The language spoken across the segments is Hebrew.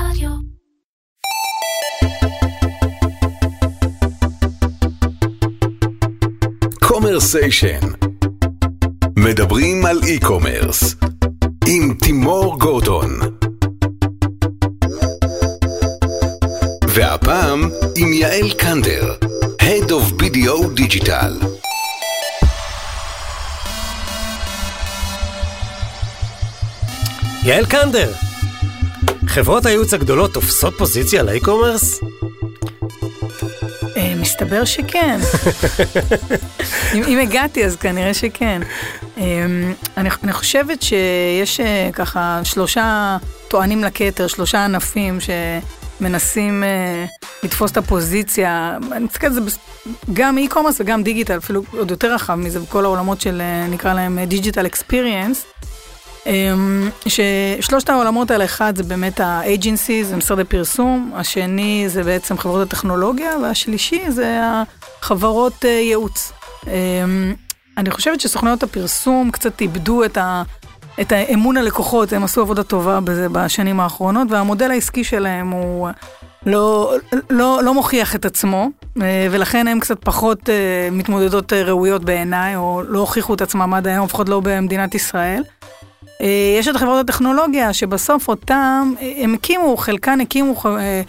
רדיו. קומרסיישן. מדברים על e-commerce עם תימור גורדון. והפעם עם יעל קנדר, Head of BDO Digital יעל קנדר, חברות הייעוץ הגדולות תופסות פוזיציה לאי-קומרס? אה, מסתבר שכן. אם, אם הגעתי אז כנראה שכן. אה, אני, אני חושבת שיש אה, ככה שלושה טוענים לכתר, שלושה ענפים שמנסים לתפוס את הפוזיציה. אני מסתכלת על זה גם e-commerce וגם דיגיטל, אפילו עוד יותר רחב מזה, בכל העולמות של נקרא להם דיגיטל אקספיריאנס. אמ, ששלושת העולמות האלה, אחד זה באמת ה-agency, זה משרדי פרסום, השני זה בעצם חברות הטכנולוגיה, והשלישי זה החברות אה, ייעוץ. אמ, אני חושבת שסוכנויות הפרסום קצת איבדו את, ה, את האמון הלקוחות, הם עשו עבודה טובה בזה בשנים האחרונות, והמודל העסקי שלהם הוא לא, לא, לא מוכיח את עצמו, אה, ולכן הם קצת פחות אה, מתמודדות ראויות בעיניי, או לא הוכיחו את עצמם עד היום, לפחות לא במדינת ישראל. אה, יש את חברות הטכנולוגיה שבסוף אותם, אה, הם הקימו, חלקן הקימו אה,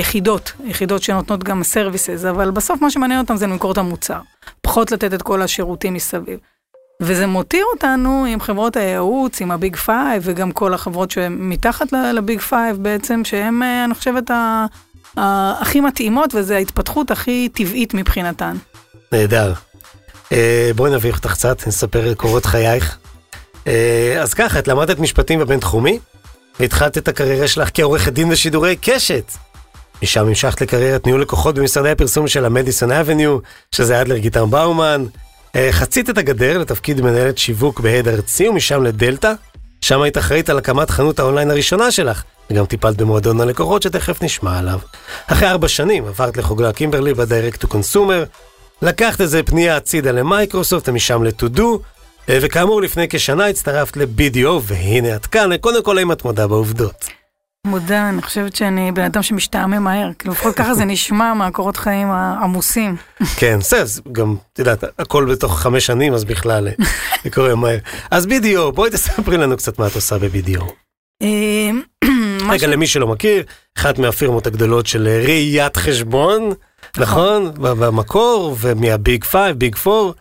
יחידות, יחידות שנותנות גם services, אבל בסוף מה שמעניין אותם זה למכור את המוצר, פחות לתת את כל השירותים מסביב. וזה מותיר אותנו עם חברות הייעוץ, עם ה Big Five, וגם כל החברות שמתחת ל Big Five בעצם, שהן, אני חושבת, הכי מתאימות, וזו ההתפתחות הכי טבעית מבחינתן. נהדר. בואי נביך אותך קצת, נספר קורות חייך. אה, אז ככה, את למדת משפטים בבינתחומי, והתחלת את הקריירה שלך כעורכת דין ושידורי קשת. משם המשכת לקריירת ניהול לקוחות במשרדי הפרסום של המדיסון אבניו, שזה אדלר גיטר באומן. אה, חצית את הגדר לתפקיד מנהלת שיווק בהד ארצי ומשם לדלתא. שם היית אחראית על הקמת חנות האונליין הראשונה שלך, וגם טיפלת במועדון הלקוחות שתכף נשמע עליו. אחרי ארבע שנים עברת לחוגלה קימברלי ב direct to consumer, לקחת איזה פנייה הצידה למייקרוסופט ומשם לטודו, וכאמור, לפני כשנה הצטרפת ל-BDO, והנה את כאן. קודם כל, האם את מודה בעובדות? מודה, אני חושבת שאני בן אדם שמשתעמם מהר, כאילו לפחות ככה זה נשמע מהקורות חיים העמוסים. כן, בסדר, גם, את יודעת, הכל בתוך חמש שנים, אז בכלל אה, זה קורה מהר. אז BDO, בואי תספרי לנו קצת מה את עושה ב-BDO. אה, רגע, למי שלא מכיר, אחת מהפירמות הגדולות של ראיית חשבון, נכון? נכון? במקור, ומה Big Five, Big Four.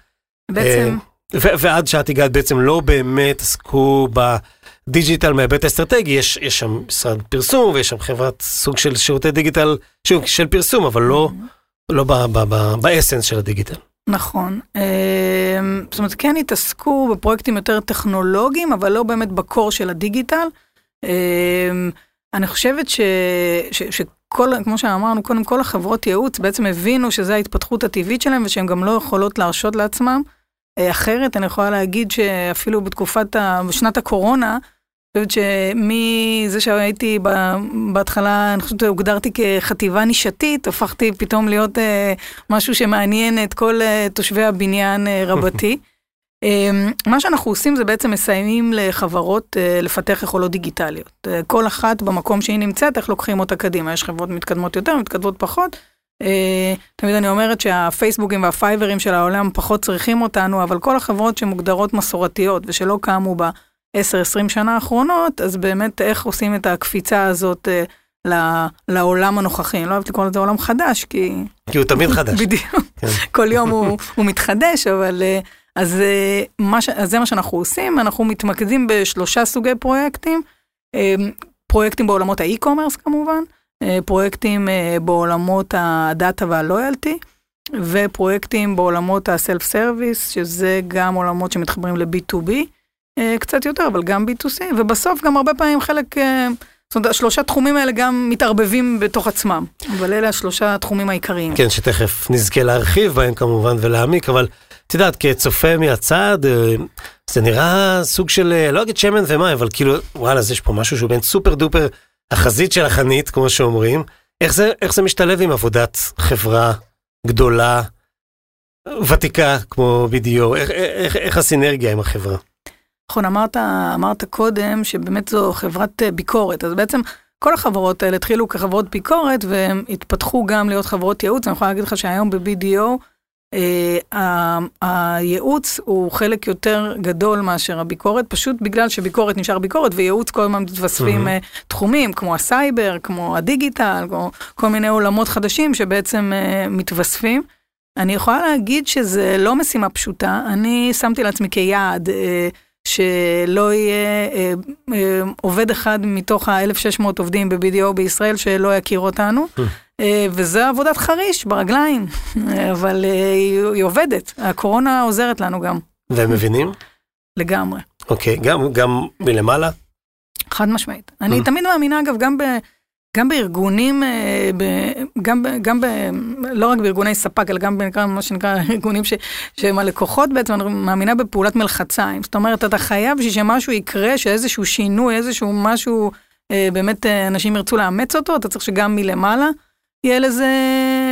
בעצם. ועד שאת הגעת בעצם לא באמת עסקו בדיג'יטל מהיבט אסטרטגי, יש, יש שם משרד פרסום ויש שם חברת סוג של שירותי דיגיטל, שוב, של פרסום, אבל לא, לא ב essence של הדיגיטל. נכון. אמ, זאת אומרת, כן התעסקו בפרויקטים יותר טכנולוגיים, אבל לא באמת בקור של הדיגיטל. אמ, אני חושבת ש, ש, שכל, כמו שאמרנו, קודם כל החברות ייעוץ בעצם הבינו שזו ההתפתחות הטבעית שלהם ושהן גם לא יכולות להרשות לעצמם. אה, אחרת, אני יכולה להגיד שאפילו בתקופת, ה... בשנת הקורונה, אני חושבת שמזה שהייתי בהתחלה, אני חושבת שהוגדרתי כחטיבה נישתית, הפכתי פתאום להיות אה, משהו שמעניין את כל אה, תושבי הבניין אה, רבתי. אה, מה שאנחנו עושים זה בעצם מסיימים לחברות אה, לפתח יכולות דיגיטליות. אה, כל אחת במקום שהיא נמצאת, איך לוקחים אותה קדימה. יש חברות מתקדמות יותר, מתקדמות פחות. אה, תמיד אני אומרת שהפייסבוקים והפייברים של העולם פחות צריכים אותנו, אבל כל החברות שמוגדרות מסורתיות ושלא קמו ב-10-20 שנה האחרונות, אז באמת איך עושים את הקפיצה הזאת אה, לעולם הנוכחי. אני לא אוהבת לקרוא לזה עולם חדש, כי... כי הוא תמיד חדש. בדיוק. כן. כל יום הוא, מתחדש, אבל... אה, אז, ש... אז זה מה שאנחנו עושים, אנחנו מתמקדים בשלושה סוגי פרויקטים. פרויקטים בעולמות ה e-commerce כמובן, פרויקטים אה, בעולמות הדאטה וה loyalty, ופרויקטים בעולמות ה self service, שזה גם עולמות שמתחברים ל-B2B אה, קצת יותר, אבל גם B2C, ובסוף גם הרבה פעמים חלק, זאת אומרת, השלושה תחומים האלה גם מתערבבים בתוך עצמם, אבל אלה השלושה התחומים העיקריים. כן, שתכף נזכה להרחיב בהם כמובן ולהעמיק, אבל את יודעת, כצופה מהצד, זה נראה סוג של, לא אגיד שמן ומים, אבל כאילו, וואלה, אז יש פה משהו שהוא בין סופר דופר החזית של החנית, כמו שאומרים, איך זה, איך זה משתלב עם עבודת חברה גדולה, ותיקה, כמו BDO, איך, איך, איך הסינרגיה עם החברה? נכון, אמרת, אמרת קודם שבאמת זו חברת ביקורת, אז בעצם כל החברות האלה התחילו כחברות ביקורת והם התפתחו גם להיות חברות ייעוץ. אני יכולה להגיד לך שהיום ב-BDO, אה, הייעוץ הוא חלק יותר גדול מאשר הביקורת, פשוט בגלל שביקורת נשאר ביקורת וייעוץ כל הזמן מתווספים mm-hmm. תחומים כמו הסייבר, כמו הדיגיטל, כמו כל מיני עולמות חדשים שבעצם uh, מתווספים. אני יכולה להגיד שזה לא משימה פשוטה, אני שמתי לעצמי כיעד שלא יהיה עובד אחד מתוך ה-1600 עובדים ב-BDO בישראל שלא יכיר אותנו. אה, וזה עבודת חריש ברגליים, אבל אה, היא עובדת, הקורונה עוזרת לנו גם. והם מבינים? לגמרי. אוקיי, גם, גם מלמעלה? חד משמעית. אני. תמיד מאמינה, אגב, גם, ב, גם בארגונים, אה, ב, גם, ב, גם ב, לא רק בארגוני ספק, אלא גם במה שנקרא ארגונים ש, שהם הלקוחות בעצם, אני מאמינה בפעולת מלחציים. זאת אומרת, אתה חייב שמשהו יקרה, שאיזשהו שינוי, איזשהו משהו, באמת אנשים ירצו לאמץ אותו, אתה צריך שגם מלמעלה. יהיה לזה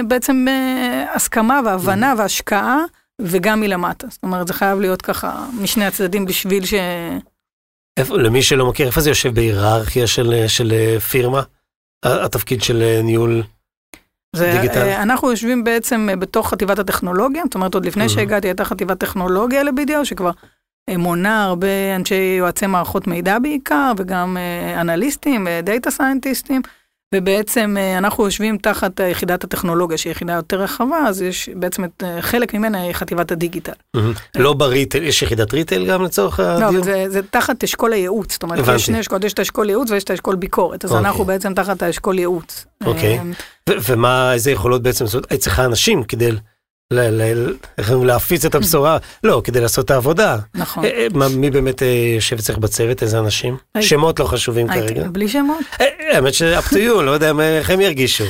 בעצם אה, הסכמה והבנה mm-hmm. והשקעה, וגם מלמטה. זאת אומרת, זה חייב להיות ככה משני הצדדים בשביל ש... איפה, למי שלא מכיר, איפה זה יושב בהיררכיה של, של אה, פירמה? התפקיד של אה, ניהול זה, דיגיטל? אנחנו יושבים בעצם בתוך חטיבת הטכנולוגיה, זאת אומרת, עוד לפני mm-hmm. שהגעתי הייתה חטיבת טכנולוגיה ל-BDO, שכבר מונה הרבה אנשי יועצי מערכות מידע בעיקר, וגם אנליסטים, דאטה סיינטיסטים. ובעצם אה, אנחנו יושבים תחת יחידת הטכנולוגיה, שהיא יחידה יותר רחבה, אז יש בעצם את אה, חלק ממנה היא חטיבת הדיגיטל. לא ב retail, יש יחידת retail גם לצורך לא, הדיון? לא, זה תחת אשכול הייעוץ, זאת אומרת, יש שני אשכולות, יש את האשכול ייעוץ ויש את האשכול ביקורת, אז אוקיי. אנחנו בעצם תחת האשכול ייעוץ. אוקיי, אה, ומה, איזה יכולות בעצם, זאת אומרת, צריכה אנשים כדי... להפיץ את הבשורה, לא, כדי לעשות את העבודה. נכון. אה, אה, מי באמת אה, יושב אצלך בצוות, איזה אנשים? שמות לא חשובים כרגע. בלי שמות? האמת ש-up to you, לא יודע איך הם ירגישו.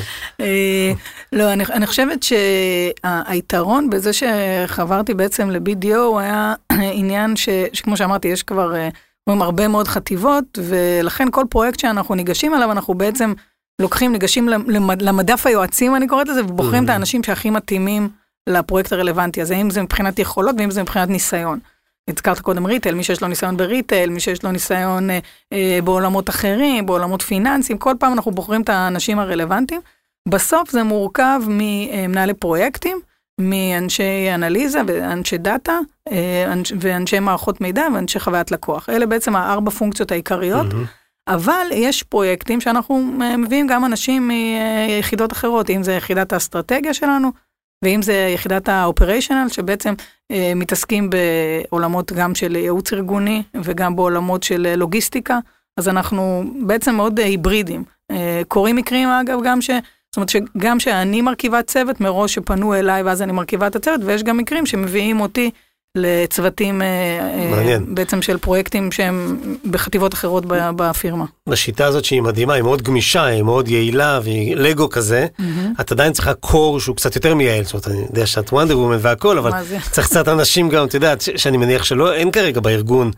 לא, אני חושבת שהיתרון בזה שחברתי בעצם ל-BDO היה עניין שכמו שאמרתי, יש כבר הרבה מאוד חטיבות, ולכן כל פרויקט שאנחנו ניגשים אליו, אנחנו בעצם לוקחים, ניגשים למדף היועצים, אני קוראת לזה, ובוחרים את האנשים שהכי מתאימים. לפרויקט הרלוונטי הזה, אם זה מבחינת יכולות ואם זה מבחינת ניסיון. הזכרת קודם ריטל, מי שיש לו ניסיון בריטל, מי שיש לו ניסיון אה, אה, בעולמות אחרים, בעולמות פיננסיים, כל פעם אנחנו בוחרים את האנשים הרלוונטיים. בסוף זה מורכב ממנהלי פרויקטים, מאנשי אנליזה ואנשי דאטה, אה, אנש, ואנשי מערכות מידע ואנשי חוויית לקוח. אלה בעצם הארבע פונקציות העיקריות. Mm-hmm. אבל יש פרויקטים שאנחנו אה, מביאים גם אנשים מיחידות אחרות, אם זה יחידת האסטרטגיה שלנו, ואם זה יחידת האופריישנל, שבעצם אה, מתעסקים בעולמות גם של ייעוץ ארגוני וגם בעולמות של לוגיסטיקה, אז אנחנו בעצם מאוד היברידים. אה, קורים מקרים אגב גם ש... זאת אומרת שגם שאני מרכיבת צוות מראש שפנו אליי ואז אני מרכיבה את הצוות, ויש גם מקרים שמביאים אותי לצוותים אה, אה, מעניין. בעצם של פרויקטים שהם בחטיבות אחרות בפירמה. בשיטה הזאת שהיא מדהימה, היא מאוד גמישה, היא מאוד יעילה, והיא לגו כזה, mm-hmm. את עדיין צריכה קור שהוא קצת יותר מייעל, זאת אומרת, אני יודע שאת וונדר וומן והכל, אבל צריך קצת אנשים גם, אתה יודע, שאני מניח שלא, אין כרגע בארגון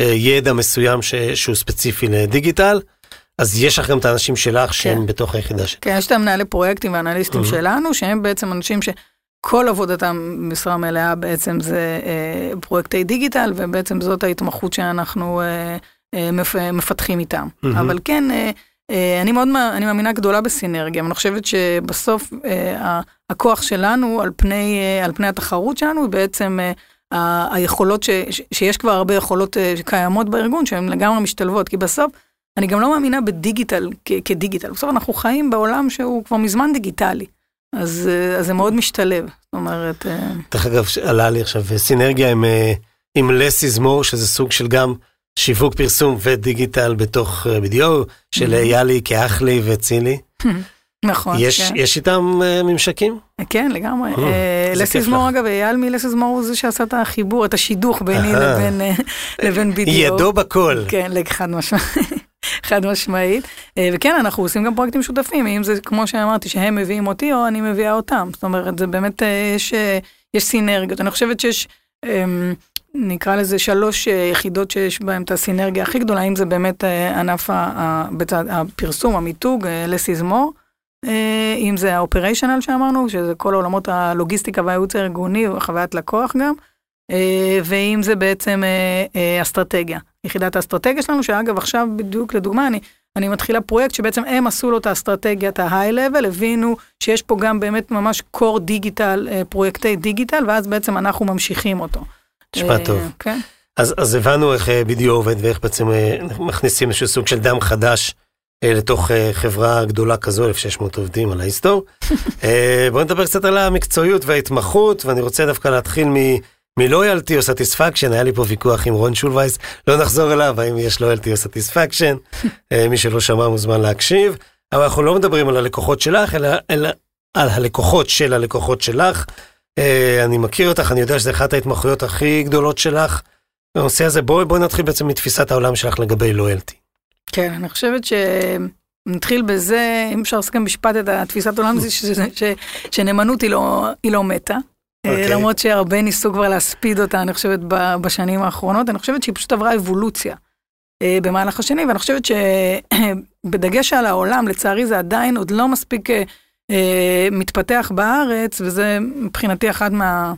אה, ידע מסוים ש, שהוא ספציפי לדיגיטל. אז יש לך גם את האנשים שלך כן. שהם בתוך היחידה שלך. כן, יש את המנהלי פרויקטים ואנליסטים mm-hmm. שלנו, שהם בעצם אנשים ש... כל עבודתם משרה מלאה בעצם זה אה, פרויקטי דיגיטל, ובעצם זאת ההתמחות שאנחנו אה, אה, מפ, מפתחים איתם. Mm-hmm. אבל כן, אני מאוד, אני מאמינה גדולה בסינרגיה, ואני חושבת שבסוף הכוח שלנו על פני, על פני התחרות שלנו, היא בעצם היכולות, ש, שיש כבר הרבה יכולות שקיימות בארגון, שהן לגמרי משתלבות, כי בסוף, אני גם לא מאמינה בדיגיטל כ, כדיגיטל, בסוף אנחנו חיים בעולם שהוא כבר מזמן דיגיטלי. אז, אה, אז זה מאוד משתלב, זאת אומרת... אה, דרך אגב, עלה לי עכשיו סינרגיה עם, אה, עם less is more, שזה סוג של גם שיווק פרסום ודיגיטל בתוך BDO, של יאלי, כאחלי וצילי. נכון, יש, כן. יש איתם uh, ממשקים? כן, לגמרי. לסיזמור, אגב, אייל מלסיזמור הוא זה שעשה את החיבור, את השידוך ביני לבין, לבין BDO. ידו בכל. כן, חד משמעית. חד משמעית. אה, וכן, אנחנו עושים גם פרויקטים שותפים, אם זה כמו שאמרתי, שהם מביאים אותי או אני מביאה אותם. זאת אומרת, זה באמת, אה, יש, אה, יש סינרגיות. אני חושבת שיש, אמ, נקרא לזה שלוש יחידות שיש בהן את הסינרגיה הכי גדולה, אם זה באמת ענף הפרסום, המיתוג, לסיזמור. אם זה האופריישנל שאמרנו, שזה כל עולמות הלוגיסטיקה והייעוץ הארגוני וחוויית לקוח גם. ואם זה בעצם אסטרטגיה. יחידת האסטרטגיה שלנו, שאגב עכשיו בדיוק לדוגמה, אני, אני מתחילה פרויקט שבעצם הם עשו לו את האסטרטגיית level, הבינו שיש פה גם באמת ממש core דיגיטל, פרויקטי דיגיטל, ואז בעצם אנחנו ממשיכים אותו. נשמע טוב. כן. אז, אז הבנו איך BDO עובד ואיך בעצם מכניסים איזשהו סוג של דם חדש לתוך חברה גדולה כזו, 1,600 עובדים על ההיסטור. בואו נדבר קצת על המקצועיות וההתמחות, ואני רוצה דווקא להתחיל מ... מ loyalty או satisfaction, היה לי פה ויכוח עם רון שולווייס, לא נחזור אליו, האם יש loyalty או satisfaction, מי שלא שמע מוזמן להקשיב, אבל אנחנו לא מדברים על הלקוחות שלך, אלא, אלא על הלקוחות של הלקוחות שלך. אני מכיר אותך, אני יודע שזה אחת ההתמחויות הכי גדולות שלך. בנושא הזה, בואי בוא נתחיל בעצם מתפיסת העולם שלך לגבי לויאלטי. כן, אני חושבת שנתחיל בזה, אם אפשר לסכם משפט את התפיסת העולם, זה שנאמנות היא לא, היא לא מתה. Okay. אוקיי. למרות שהרבה ניסו כבר להספיד אותה, אני חושבת, בשנים האחרונות, אני חושבת שהיא פשוט עברה אבולוציה אה, במהלך השנים, ואני חושבת שבדגש על העולם, לצערי זה עדיין עוד לא מספיק אה, מתפתח בארץ, וזה מבחינתי אחת מה,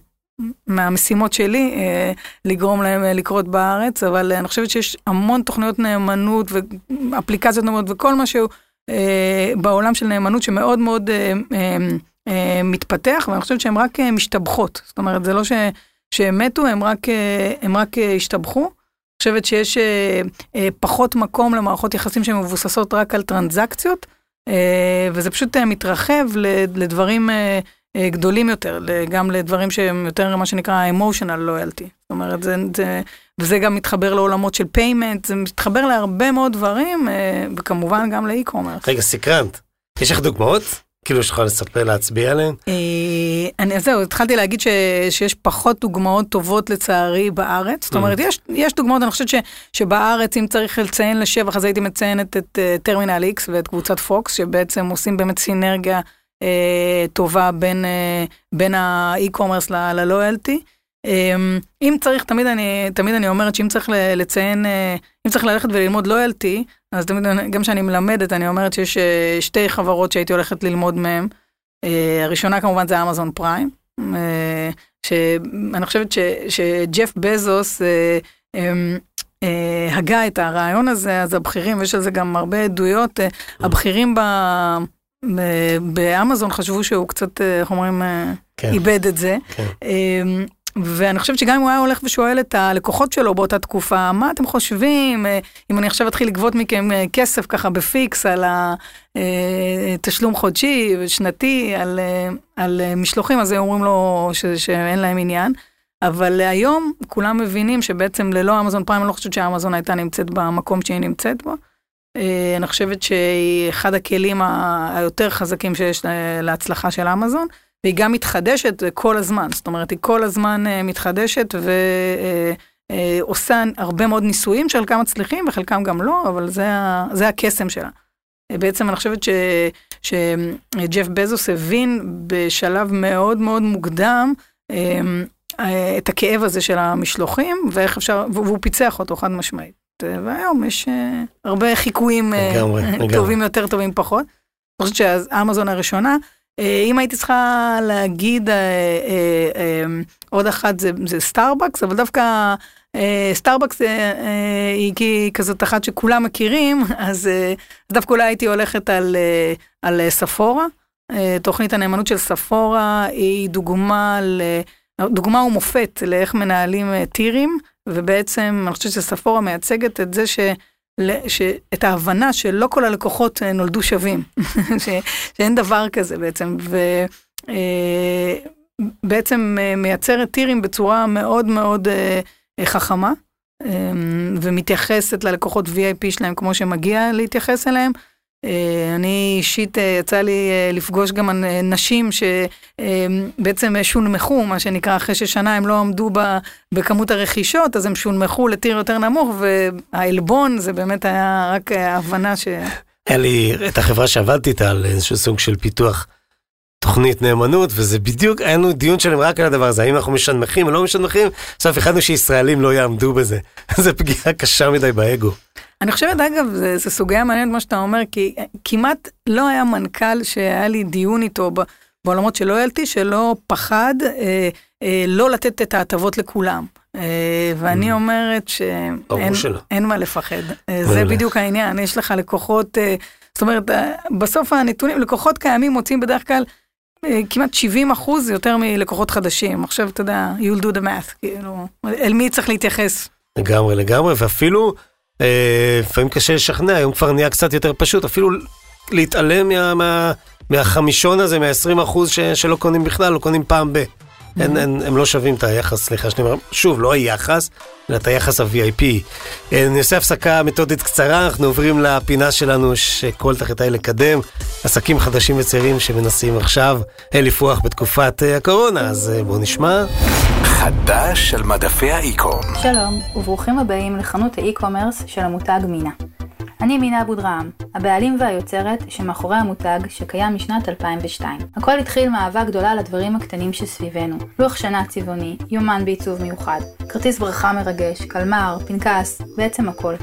מהמשימות שלי, אה, לגרום להם לקרות בארץ, אבל אני חושבת שיש המון תוכניות נאמנות ואפליקציות נאמנות וכל משהו בעולם של נאמנות שמאוד מאוד... אה, מתפתח, ואני חושבת שהן רק אה, משתבחות. זאת אומרת, זה לא ש, שהם מתו, הם רק, אה, הם רק השתבחו. אני חושבת שיש פחות מקום למערכות יחסים שהן מבוססות רק על טרנזקציות, וזה פשוט מתרחב לדברים גדולים יותר, גם לדברים שהם יותר מה שנקרא emotional loyalty. זאת אומרת, זה, זה, וזה גם מתחבר לעולמות של payment, זה מתחבר להרבה מאוד דברים, וכמובן גם לאי-קומרס. רגע, סקרנת. יש לך דוגמאות? כאילו יש לך לספר, להצביע עליהן? אה, אני, זהו, התחלתי להגיד ש, שיש פחות דוגמאות טובות לצערי בארץ. זאת אומרת, mm. יש, יש דוגמאות, אני חושבת ש, שבארץ, אם צריך לציין לשבח, אז הייתי מציינת את טרמינל uh, X ואת קבוצת פוקס, שבעצם עושים באמת סינרגיה uh, טובה בין, uh, בין האי-קומרס ללויאלטי. אמ, אם צריך, תמיד אני, תמיד אני אומרת שאם צריך לציין, אה, אם צריך ללכת וללמוד לויאלטי, אז תמיד, גם כשאני מלמדת, אני אומרת שיש אה, שתי חברות שהייתי הולכת ללמוד מהן. אה, הראשונה כמובן זה אמזון פריים, שאני חושבת ש, שג'ף בזוס אמ, הגה את הרעיון הזה, אז הבכירים, ויש על זה גם הרבה עדויות, הבכירים ב... באמזון חשבו שהוא קצת, איך אומרים, כן. איבד את זה. כן. ואני חושבת שגם אם הוא היה הולך ושואל את הלקוחות שלו באותה תקופה, מה אתם חושבים, אה, אם אני עכשיו אתחיל לגבות מכם אה, כסף ככה בפיקס על התשלום אה, חודשי ושנתי על, על משלוחים, אז הם אומרים לו ש, שאין להם עניין. אבל היום כולם מבינים שבעצם ללא אמזון פריים, אני לא חושבת שאמזון הייתה נמצאת במקום שהיא נמצאת בו. אני חושבת שהיא אחד הכלים היותר חזקים שיש להצלחה של אמזון. והיא גם מתחדשת כל הזמן, זאת אומרת, היא כל הזמן uh, מתחדשת ועושה uh, uh, הרבה מאוד ניסויים שחלקם מצליחים וחלקם גם לא, אבל זה, זה הקסם שלה. בעצם אני חושבת שג'ף בזוס הבין בשלב מאוד מאוד מוקדם את הכאב הזה של המשלוחים, ואיך אפשר, והוא פיצח אותו חד משמעית. והיום יש הרבה חיקויים טובים יותר, טובים פחות. אני חושבת שהאמזון הראשונה, אה, אם הייתי צריכה להגיד אה, אה, עוד אחת זה, זה Starbucks, אבל דווקא Starbucks היא כזאת אחת שכולם מכירים, אז דווקא אולי הייתי הולכת על, על Sephora. תוכנית הנאמנות של Sephora היא דוגמה, ל, דוגמה ומופת לאיך מנהלים טירים, ובעצם אני חושבת שספורה מייצגת את זה ש... את ההבנה שלא כל הלקוחות אה, נולדו שווים, ש... שאין דבר כזה בעצם, ובעצם אה, אה, מייצרת טירים בצורה מאוד מאוד חכמה, ומתייחסת ללקוחות VIP שלהם כמו שמגיע להתייחס אליהם. אני אישית יצא לי לפגוש גם נשים שבעצם שונמכו, מה שנקרא, אחרי ששנה הם לא עמדו בכמות הרכישות, אז הם שונמכו לטיר יותר נמוך, והעלבון זה באמת היה רק הבנה ש... היה לי את החברה שעבדתי איתה על איזשהו סוג של פיתוח תוכנית נאמנות, וזה בדיוק, היה לנו דיון שלהם רק על הדבר הזה, האם אנחנו משנמכים או לא משנמכים, בסוף החלטנו שישראלים לא יעמדו בזה. זו פגיעה קשה מדי באגו. אני חושבת, אגב, זו סוגיה מעניינת מה שאתה אומר, כי כמעט לא היה מנכ"ל שהיה לי דיון איתו בעולמות של לויאלטי, שלא פחד אה, אה, לא לתת את ההטבות לכולם. אה, ואני Mm. אומרת שאין שלא. אין מה לפחד. אה, זה. בדיוק העניין, יש לך לקוחות, אה, זאת אומרת, אה, בסוף הנתונים, לקוחות קיימים מוצאים בדרך כלל אה, כמעט 70 אחוז יותר מלקוחות חדשים. עכשיו, אתה יודע, you'll do the math, כאילו, אל מי צריך להתייחס? לגמרי, לגמרי, ואפילו, לפעמים קשה לשכנע, היום כבר נהיה קצת יותר פשוט, אפילו להתעלם מה, מה, מהחמישון הזה, מה-20 אחוז ש, שלא קונים בכלל, לא קונים פעם ב... אין, אין, הם לא שווים את היחס, סליחה שאני אומר, שוב, לא היחס, אלא את היחס ה-VIP. אה, אני עושה הפסקה מתודית קצרה, אנחנו עוברים לפינה שלנו שכל תחתיי לקדם, עסקים חדשים וצעירים שמנסים עכשיו אה, לפרוח בתקופת אה, הקורונה, אז בואו נשמע. חדש על מדפי האיקום. שלום, וברוכים הבאים לחנות האי-קומרס של המותג מינה. אני מינה אבודרעם, הבעלים והיוצרת שמאחורי המותג שקיים משנת 2002. הכל התחיל מאהבה גדולה לדברים הקטנים שסביבנו. לוח שנה צבעוני, יומן בעיצוב מיוחד, כרטיס ברכה מרגש, קלמר, פנקס, בעצם הכל.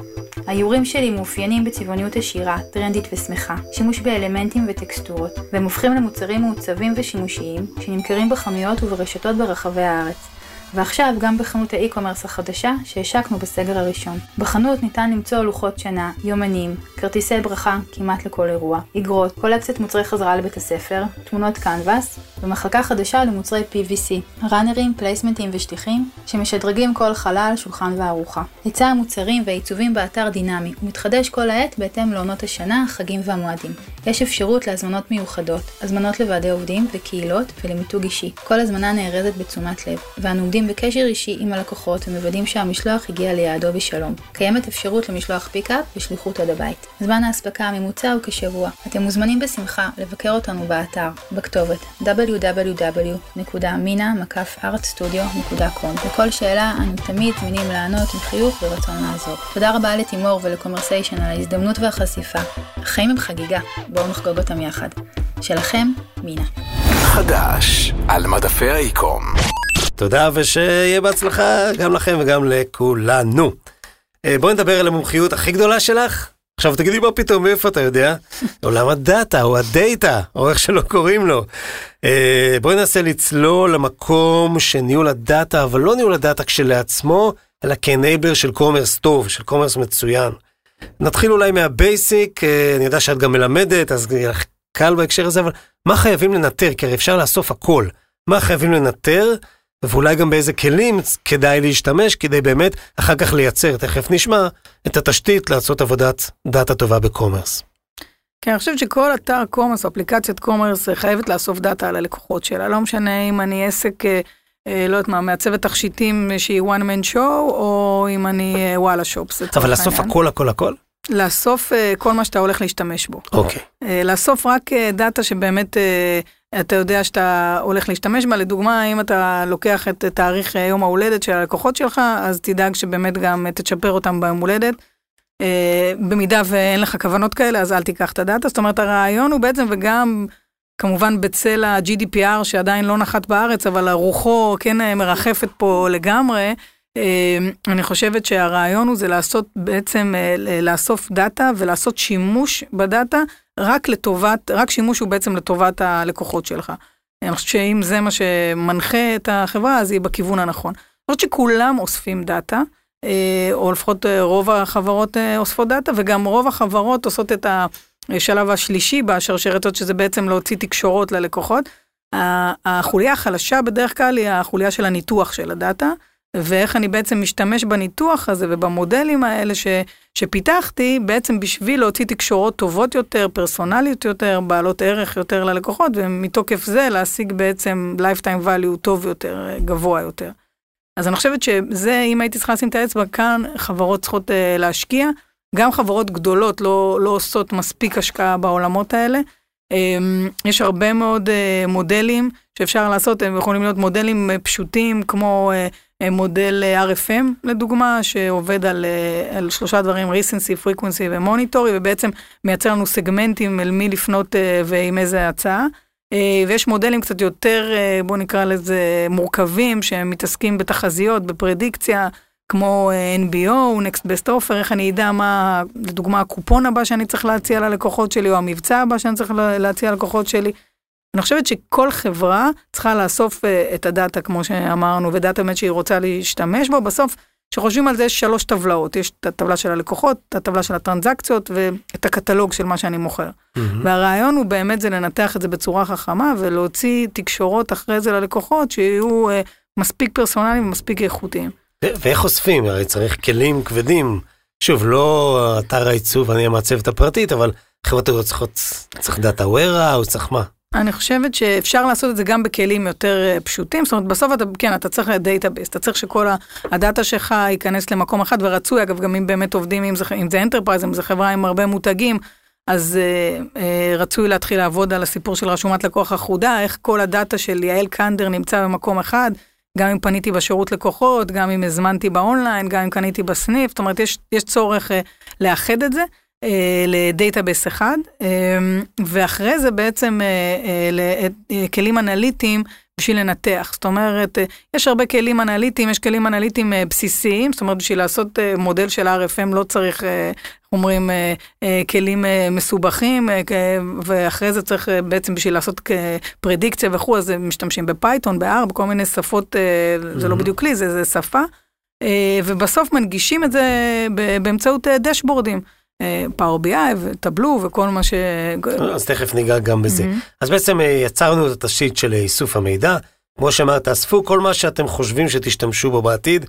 האיורים שלי מאופיינים בצבעוניות עשירה, טרנדית ושמחה, שימוש באלמנטים וטקסטורות, והם הופכים למוצרים מעוצבים ושימושיים, שנמכרים בחנויות וברשתות ברחבי הארץ. ועכשיו גם בחנות ה e-commerce החדשה שהשקנו בסגר הראשון. בחנות ניתן למצוא לוחות שנה, יומנים, כרטיסי ברכה כמעט לכל אירוע, אגרות, קולקציית מוצרי חזרה לבית הספר, תמונות קנבס, ומחלקה חדשה למוצרי PVC, ראנרים, פלייסמנטים ושטיחים, שמשדרגים כל חלל, שולחן וארוחה. היצע המוצרים והעיצובים באתר דינמי, ומתחדש כל העת בהתאם לעונות השנה, החגים והמועדים. יש אפשרות להזמנות מיוחדות, הזמנות לוועדי עובדים וקהילות ולמיתוג אישי. כל הזמנה נארזת בתשומת לב, ואנו עומדים בקשר אישי עם הלקוחות ומוודאים שהמשלוח הגיע ליעדו בשלום. קיימת אפשרות למשלוח pickup ושליחות עד הבית. זמן האספקה הממוצע הוא כשבוע. אתם מוזמנים בשמחה לבקר אותנו באתר, בכתובת www.mina-artstudio.com. לכל שאלה אנו תמיד זמינים לענות עם חיוך ורצון לעזור. תודה רבה לתימור ולקומרסיישן על ההזדמנות והחשיפה. החיים הם חגיגה, בואו נחגוג אותם יחד. שלכם, מינה. חדש על מדפי ה e-com. תודה ושיהיה בהצלחה גם לכם וגם לכולנו. אה, בואי נדבר על המומחיות הכי גדולה שלך. עכשיו תגידי מה פתאום, מאיפה אתה יודע? עולם הדאטה או הדאטה, או איך שלא קוראים לו. אה, בואי ננסה לצלול למקום שניהול הדאטה, אבל לא ניהול הדאטה כשלעצמו, אלא כ enabler של commerce טוב, של commerce מצוין. נתחיל אולי מה basic, אה, אני יודע שאת גם מלמדת, אז יהיה לך קל בהקשר הזה, אבל מה חייבים לנטר? כי הרי אפשר לאסוף הכל. מה חייבים לנטר? ואולי גם באיזה כלים כדאי להשתמש כדי באמת אחר כך לייצר, תכף נשמע, את התשתית לעשות עבודת דאטה טובה ב commerce. כן, אני חושבת שכל אתר commerce, אפליקציית commerce, אה, חייבת לאסוף דאטה על הלקוחות שלה. לא משנה אם אני עסק, אה, אה, לא יודעת מה, מעצבת תכשיטים שהיא one man show, או אם אני אה, וואלה שופס. אבל לאסוף. הכל הכל הכל? לאסוף אה, כל מה שאתה הולך להשתמש בו. אוקיי. אה, לאסוף רק אה, דאטה שבאמת אה, אתה יודע שאתה הולך להשתמש בה. לדוגמה, אם אתה לוקח את תאריך אה, יום ההולדת של הלקוחות שלך, אז תדאג שבאמת גם אה, תצ'פר אותם ביום הולדת. אה, במידה ואין לך כוונות כאלה, אז אל תיקח את הדאטה. זאת אומרת, הרעיון הוא בעצם, וגם כמובן בצל ה-GDPR שעדיין לא נחת בארץ, אבל רוחו כן מרחפת פה לגמרי, אני חושבת שהרעיון הוא זה לעשות בעצם, אה, לאסוף דאטה ולעשות שימוש בדאטה רק לטובת, רק שימוש הוא בעצם לטובת הלקוחות שלך. אני חושבת שאם זה מה שמנחה את החברה, אז היא בכיוון הנכון. אני חושבת שכולם אוספים דאטה, אה, או לפחות אה, רוב החברות אוספות דאטה, וגם רוב החברות עושות את השלב השלישי בשרשרת הזאת, שזה בעצם להוציא תקשורות ללקוחות. החוליה החלשה בדרך כלל היא החוליה של הניתוח של הדאטה, ואיך אני בעצם משתמש בניתוח הזה ובמודלים האלה ש, שפיתחתי, בעצם בשביל להוציא תקשורות טובות יותר, פרסונליות יותר, בעלות ערך יותר ללקוחות, ומתוקף זה להשיג בעצם lifetime value טוב יותר, גבוה יותר. אז אני חושבת שזה, אם הייתי צריכה לשים את האצבע, כאן חברות צריכות uh, להשקיע. גם חברות גדולות לא, לא עושות מספיק השקעה בעולמות האלה. Um, יש הרבה מאוד uh, מודלים שאפשר לעשות, הם יכולים להיות מודלים uh, פשוטים, כמו uh, מודל uh, RFM, לדוגמה, שעובד על, uh, על שלושה דברים, recency, frequency ומוניטורי, ובעצם מייצר לנו סגמנטים אל מי לפנות ועם איזה הצעה. אה, ויש מודלים קצת יותר, אה, בואו נקרא לזה, מורכבים, שהם מתעסקים בתחזיות, בפרדיקציה, כמו אה, NBO, Next Best Offer, איך אני אדע מה, לדוגמה, הקופון הבא שאני צריך להציע ללקוחות שלי, או המבצע הבא שאני צריך לה- להציע ללקוחות שלי. אני חושבת שכל חברה צריכה לאסוף אה, את הדאטה, כמו שאמרנו, ודאטה באמת שהיא רוצה להשתמש בו. בסוף, כשחושבים על זה, יש שלוש טבלאות. יש את הטבלה של הלקוחות, את הטבלה של הטרנזקציות ואת הקטלוג של מה שאני מוכר. והרעיון הוא באמת זה לנתח את זה בצורה חכמה ולהוציא תקשורות אחרי זה ללקוחות שיהיו אה, מספיק פרסונליים ומספיק איכותיים. ו- ואיך אוספים? הרי צריך כלים כבדים. שוב, לא אתר העיצוב, אני המעצבת הפרטית, אבל חברות הגדולות צריכות, צריך data warehouse, צריך מה? אני חושבת שאפשר לעשות את זה גם בכלים יותר אה, פשוטים, זאת אומרת בסוף אתה, כן, אתה צריך database, אתה צריך שכל הדאטה שלך ייכנס למקום אחד, ורצוי, אגב, גם אם באמת עובדים, אם זה, אם זה enterprise, אם זה חברה עם הרבה מותגים, אז אה, אה, רצוי להתחיל לעבוד על הסיפור של רשומת לקוח אחודה, איך כל הדאטה של יעל קנדר נמצא במקום אחד, גם אם פניתי בשירות לקוחות, גם אם הזמנתי באונליין, גם אם קניתי בסניף, זאת אומרת, יש, יש צורך אה, לאחד את זה. אה, ל database אחד, אה, ואחרי זה בעצם אה, אה, ל- אה, כלים אנליטיים בשביל לנתח. זאת אומרת, אה, יש הרבה כלים אנליטיים, יש כלים אנליטיים אה, בסיסיים, זאת אומרת, בשביל לעשות אה, מודל של RFM לא צריך, אה, אומרים, אה, אה, כלים אה, מסובכים, אה, ואחרי זה צריך אה, בעצם בשביל לעשות פרדיקציה וכו', אז משתמשים ב Python, ב-R, בכל מיני שפות, אה, זה לא בדיוק כלי, זה, זה שפה. אה, ובסוף מנגישים את זה באמצעות אה, דשבורדים. פאור בי איי וטבלו וכל מה ש... אז תכף ניגע גם בזה. אז בעצם אה, יצרנו את התשתית של איסוף המידע. כמו שאמרת, אספו כל מה שאתם חושבים שתשתמשו בו בעתיד.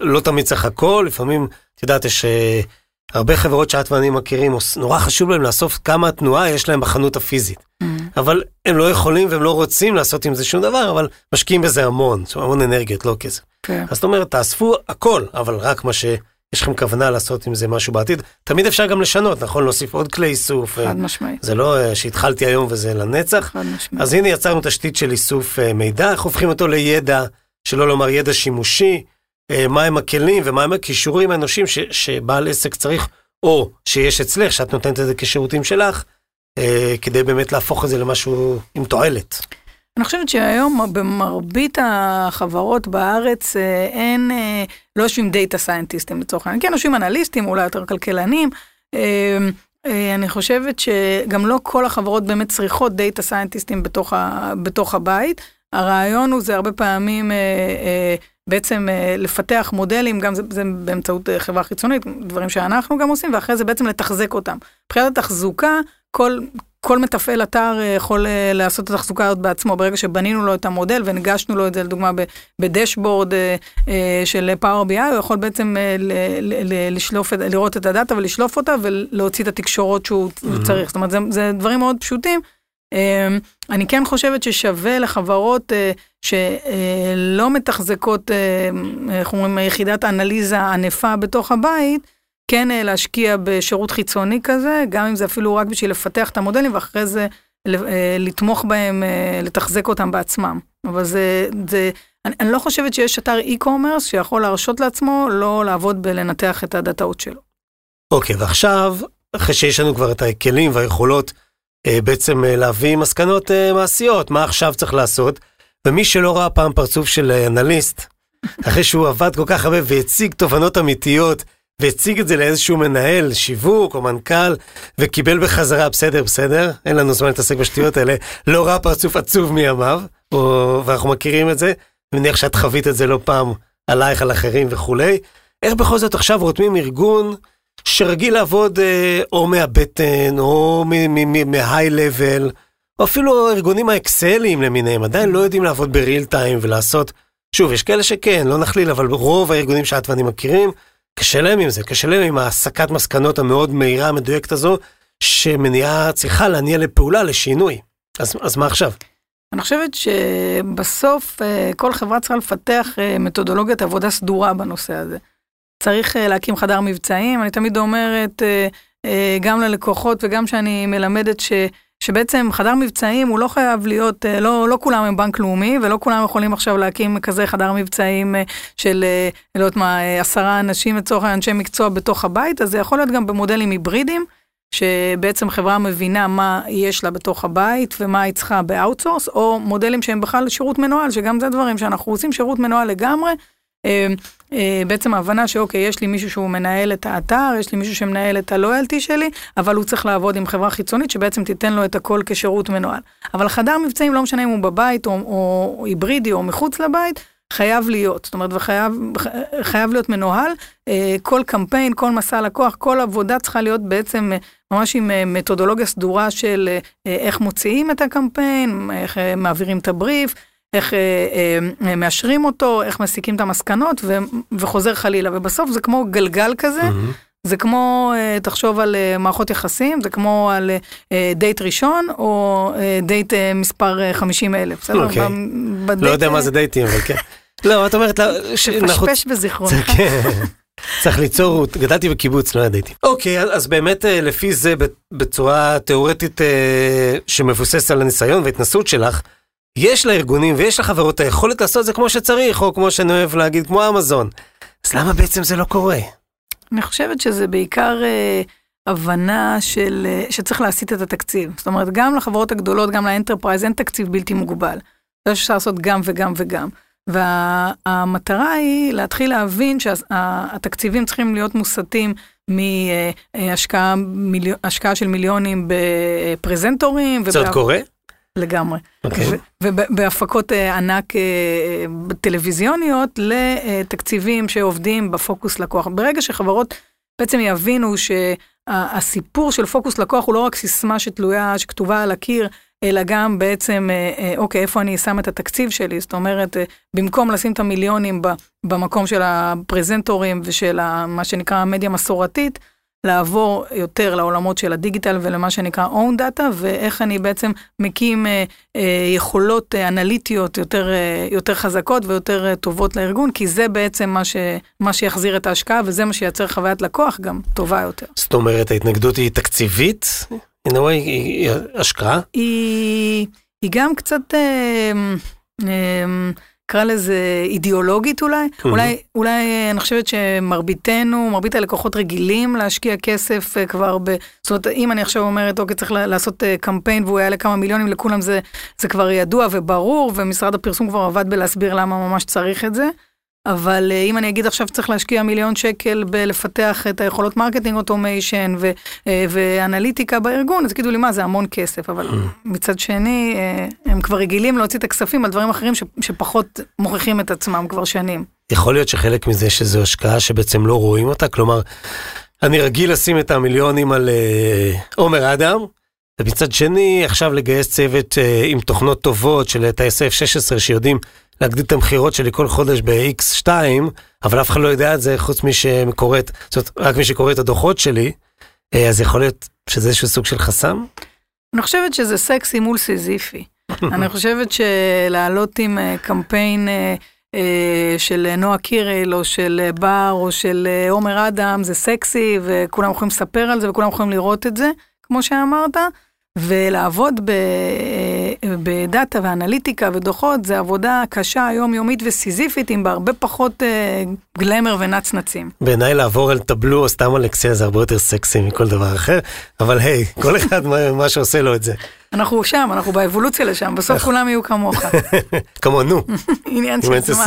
לא תמיד צריך הכל, לפעמים, את יודעת, יש אה, הרבה חברות שאת ואני מכירים, נורא חשוב להם לאסוף כמה תנועה יש להם בחנות הפיזית. אבל הם לא יכולים והם לא רוצים לעשות עם זה שום דבר, אבל משקיעים בזה המון, המון אנרגיות, לא כסף. כן. אז זאת אומרת, תאספו הכל, אבל רק מה שיש לכם כוונה לעשות עם זה משהו בעתיד. תמיד אפשר גם לשנות, נכון? להוסיף עוד כלי איסוף. אה, חד משמעית, זה לא אה, שהתחלתי היום וזה לנצח. חד משמעית. אז הנה יצרנו תשתית של איסוף אה, מידע, איך הופכים אותו לידע, שלא לומר ידע שימושי, מהם הכלים ומהם הכישורים האנושיים ש- שבעל עסק צריך, או שיש אצלך, שאת נותנת את זה כשירותים שלך, כדי באמת להפוך את זה למשהו עם תועלת. אני חושבת שהיום במרבית החברות בארץ אה, אין, אה, לא יושבים דאטה סיינטיסטים לצורך העניין, כן יושבים אנליסטים, אולי יותר כלכלנים. אה, אני חושבת שגם לא כל החברות באמת צריכות דאטה סיינטיסטים בתוך, בתוך הבית. הרעיון הוא זה הרבה פעמים בעצם לפתח מודלים, גם זה, זה באמצעות חברה חיצונית, דברים שאנחנו גם עושים, ואחרי זה בעצם לתחזק אותם. מבחינת התחזוקה, כל, כל מתפעל אתר אה, יכול אה, לעשות את התחזוקה הזאת בעצמו. ברגע שבנינו לו את המודל והנגשנו לו את זה, לדוגמה, בדשבורד אה, של בי איי, הוא יכול בעצם לשלוף, לראות את הדאטה ולשלוף אותה ולהוציא את התקשורות שהוא mm-hmm. צריך. זאת אומרת, זה, זה דברים מאוד פשוטים. אני כן חושבת ששווה לחברות שלא מתחזקות, איך אומרים, יחידת אנליזה ענפה בתוך הבית, כן אה, להשקיע בשירות חיצוני כזה, גם אם זה אפילו רק בשביל לפתח את המודלים, ואחרי זה אה, לתמוך בהם, אה, לתחזק אותם בעצמם. אבל זה, זה אני, אני לא חושבת שיש אתר e-commerce שיכול להרשות לעצמו לא לעבוד בלנתח את הדאטאות שלו. אוקיי, ועכשיו, אחרי שיש לנו כבר את הכלים והיכולות, אה, בעצם אה, להביא מסקנות אה, מעשיות, מה עכשיו צריך לעשות, ומי שלא ראה פעם פרצוף של אנליסט, אחרי שהוא עבד כל כך הרבה והציג תובנות אמיתיות, והציג את זה לאיזשהו מנהל, שיווק או מנכ"ל, וקיבל בחזרה, בסדר, בסדר, אין לנו זמן להתעסק בשטויות האלה, לא ראה פרצוף עצוב מימיו, או, ואנחנו מכירים את זה, אני מניח שאת חווית את זה לא פעם עלייך, על אחרים וכולי. איך בכל זאת עכשיו רותמים ארגון שרגיל לעבוד אה, או מהבטן, או מהיי לבל, או אפילו הארגונים האקסליים למיניהם, עדיין לא יודעים לעבוד בריל טיים ולעשות, שוב, יש כאלה שכן, לא נכליל, אבל רוב הארגונים שאת ואני מכירים, קשה להם עם זה, קשה להם עם ההסקת מסקנות המאוד מהירה, המדויקת הזו, שמניעה צריכה להניע לפעולה, לשינוי. אז, אז מה עכשיו? אני חושבת שבסוף אה, כל חברה צריכה לפתח אה, מתודולוגיית עבודה סדורה בנושא הזה. צריך אה, להקים חדר מבצעים, אני תמיד אומרת, גם ללקוחות וגם שאני מלמדת ש... שבעצם חדר מבצעים הוא לא חייב להיות, לא, לא כולם הם בנק לאומי ולא כולם יכולים עכשיו להקים כזה חדר מבצעים של, לא יודעת מה, עשרה אנשים לצורך אנשי מקצוע בתוך הבית, אז זה יכול להיות גם במודלים היברידיים, שבעצם חברה מבינה מה יש לה בתוך הבית ומה היא צריכה ב outsource, או מודלים שהם בכלל שירות מנוהל, שגם זה דברים שאנחנו עושים שירות מנוהל לגמרי. אה, בעצם ההבנה שאוקיי, יש לי מישהו שהוא מנהל את האתר, יש לי מישהו שמנהל את ה loyalty שלי, אבל הוא צריך לעבוד עם חברה חיצונית שבעצם תיתן לו את הכל כשירות מנוהל. אבל חדר מבצעים, לא משנה אם הוא בבית או, או היברידי או מחוץ לבית, חייב להיות, זאת אומרת, וחייב חייב להיות מנוהל. אה, כל קמפיין, כל מסע לקוח, כל עבודה צריכה להיות בעצם אה, ממש עם מתודולוגיה סדורה של איך מוציאים את הקמפיין, איך מעבירים את הבריף, איך מאשרים אותו, איך מסיקים את המסקנות ו, וחוזר חלילה. ובסוף זה כמו גלגל כזה. Mm-hmm. זה כמו, תחשוב על מערכות יחסים, זה כמו על דייט ראשון, או דייט מספר 50 אלף, בסדר? אוקיי. לא יודע מה זה דייטים, אבל כן. לא, את אומרת, תפשפש בזיכרונך. כן. צריך ליצור, גדלתי בקיבוץ, לא ידעתי. אוקיי, אז באמת אה, לפי זה, בצורה תיאורטית אה, שמבוססת על הניסיון וההתנסות שלך, יש לארגונים ויש לחברות את היכולת לעשות את זה כמו שצריך, או כמו שאני אוהב להגיד, כמו אמזון. אז למה בעצם זה לא קורה? אני חושבת שזה בעיקר אה, הבנה של, אה, שצריך להסיט את התקציב. זאת אומרת, גם לחברות הגדולות, גם ל enterprise, אין תקציב בלתי מוגבל. זה אפשר לעשות גם וגם וגם. והמטרה היא להתחיל להבין שהתקציבים צריכים להיות מוסטים מהשקעה מיליו, של מיליונים בפרזנטורים. זה עוד קורה? לגמרי. Okay. אוקיי. ובהפקות אה, ענק אה, טלוויזיוניות לתקציבים שעובדים בפוקוס לקוח. ברגע שחברות בעצם יבינו שהסיפור של פוקוס לקוח הוא לא רק סיסמה שתלויה, שכתובה על הקיר, אלא גם בעצם, אה, אה, אוקיי, איפה אני שם את התקציב שלי? זאת אומרת, אה, במקום לשים את המיליונים במקום של הפרזנטורים ושל מה שנקרא המדיה המסורתית, לעבור יותר לעולמות של הדיגיטל ולמה שנקרא own data, ואיך אני בעצם מקים אה, אה, יכולות אה, אנליטיות יותר, אה, יותר חזקות ויותר אה, טובות לארגון, כי זה בעצם מה, ש, מה שיחזיר את ההשקעה וזה מה שייצר חוויית לקוח גם טובה יותר. זאת אומרת, ההתנגדות היא תקציבית? in a way, היא השקעה? היא, היא גם קצת, אה, אה, נקרא לזה אידיאולוגית אולי. Mm-hmm. אולי, אולי אני חושבת שמרביתנו, מרבית הלקוחות רגילים להשקיע כסף אה, כבר ב... זאת אומרת, אם אני עכשיו אומרת, אוקיי, צריך לעשות קמפיין והוא יעלה כמה מיליונים, לכולם זה, זה כבר ידוע וברור, ומשרד הפרסום כבר עבד בלהסביר למה ממש צריך את זה. אבל אה, אם אני אגיד עכשיו צריך להשקיע מיליון שקל בלפתח את היכולות marketing automation אה, ואנליטיקה בארגון, אז תגידו לי מה זה המון כסף, אבל mm. מצד שני אה, הם כבר רגילים להוציא את הכספים על דברים אחרים ש, שפחות מוכיחים את עצמם כבר שנים. יכול להיות שחלק מזה שזו השקעה שבעצם לא רואים אותה, כלומר, אני רגיל לשים את המיליונים על עומר אדם, ומצד שני עכשיו לגייס צוות עם תוכנות טובות של טייסי F-16 שיודעים להגדיל את המכירות שלי כל חודש ב-X2, אבל אף אחד לא יודע את זה חוץ מי שקורא, זאת אומרת, רק מי שקורא את הדוחות שלי, אה, אז יכול להיות שזה איזשהו סוג של חסם? אני חושבת שזה סקסי מול סיזיפי. אני חושבת שלעלות עם אה, קמפיין אה, של נועה קירל, או של בר, או של עומר אדם, זה סקסי, וכולם יכולים לספר על זה, וכולם יכולים לראות את זה, כמו שאמרת. ולעבוד ב, בדאטה ואנליטיקה ודוחות זה עבודה קשה, יומיומית וסיזיפית עם הרבה פחות אה, גלמר ונצנצים. בעיניי לעבור על Tableau או סתם אקסל זה הרבה יותר סקסי מכל דבר אחר, אבל היי, כל אחד מה, מה שעושה לו את זה. אנחנו שם, אנחנו באבולוציה לשם, בסוף כולם יהיו כמוך. כמונו. עניין של זמן.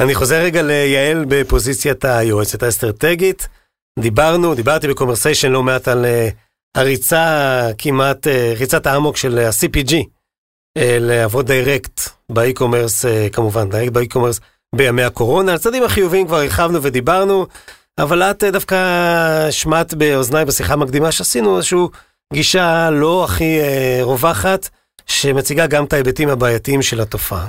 אני חוזר רגע ליעל בפוזיציית היועצת האסטרטגית. דיברנו, דיברתי בקומרסיישן לא מעט על... Uh, הריצה כמעט, אה, ריצת האמוק של ה-CPG, אה, לעבוד direct ב e-commerce, אה, כמובן, direct ב e-commerce בימי הקורונה. על צדדים החיוביים כבר הרחבנו ודיברנו, אבל את דווקא השמעת באוזניי בשיחה המקדימה שעשינו איזושהי גישה לא הכי רווחת, שמציגה גם את ההיבטים הבעייתיים של התופעה.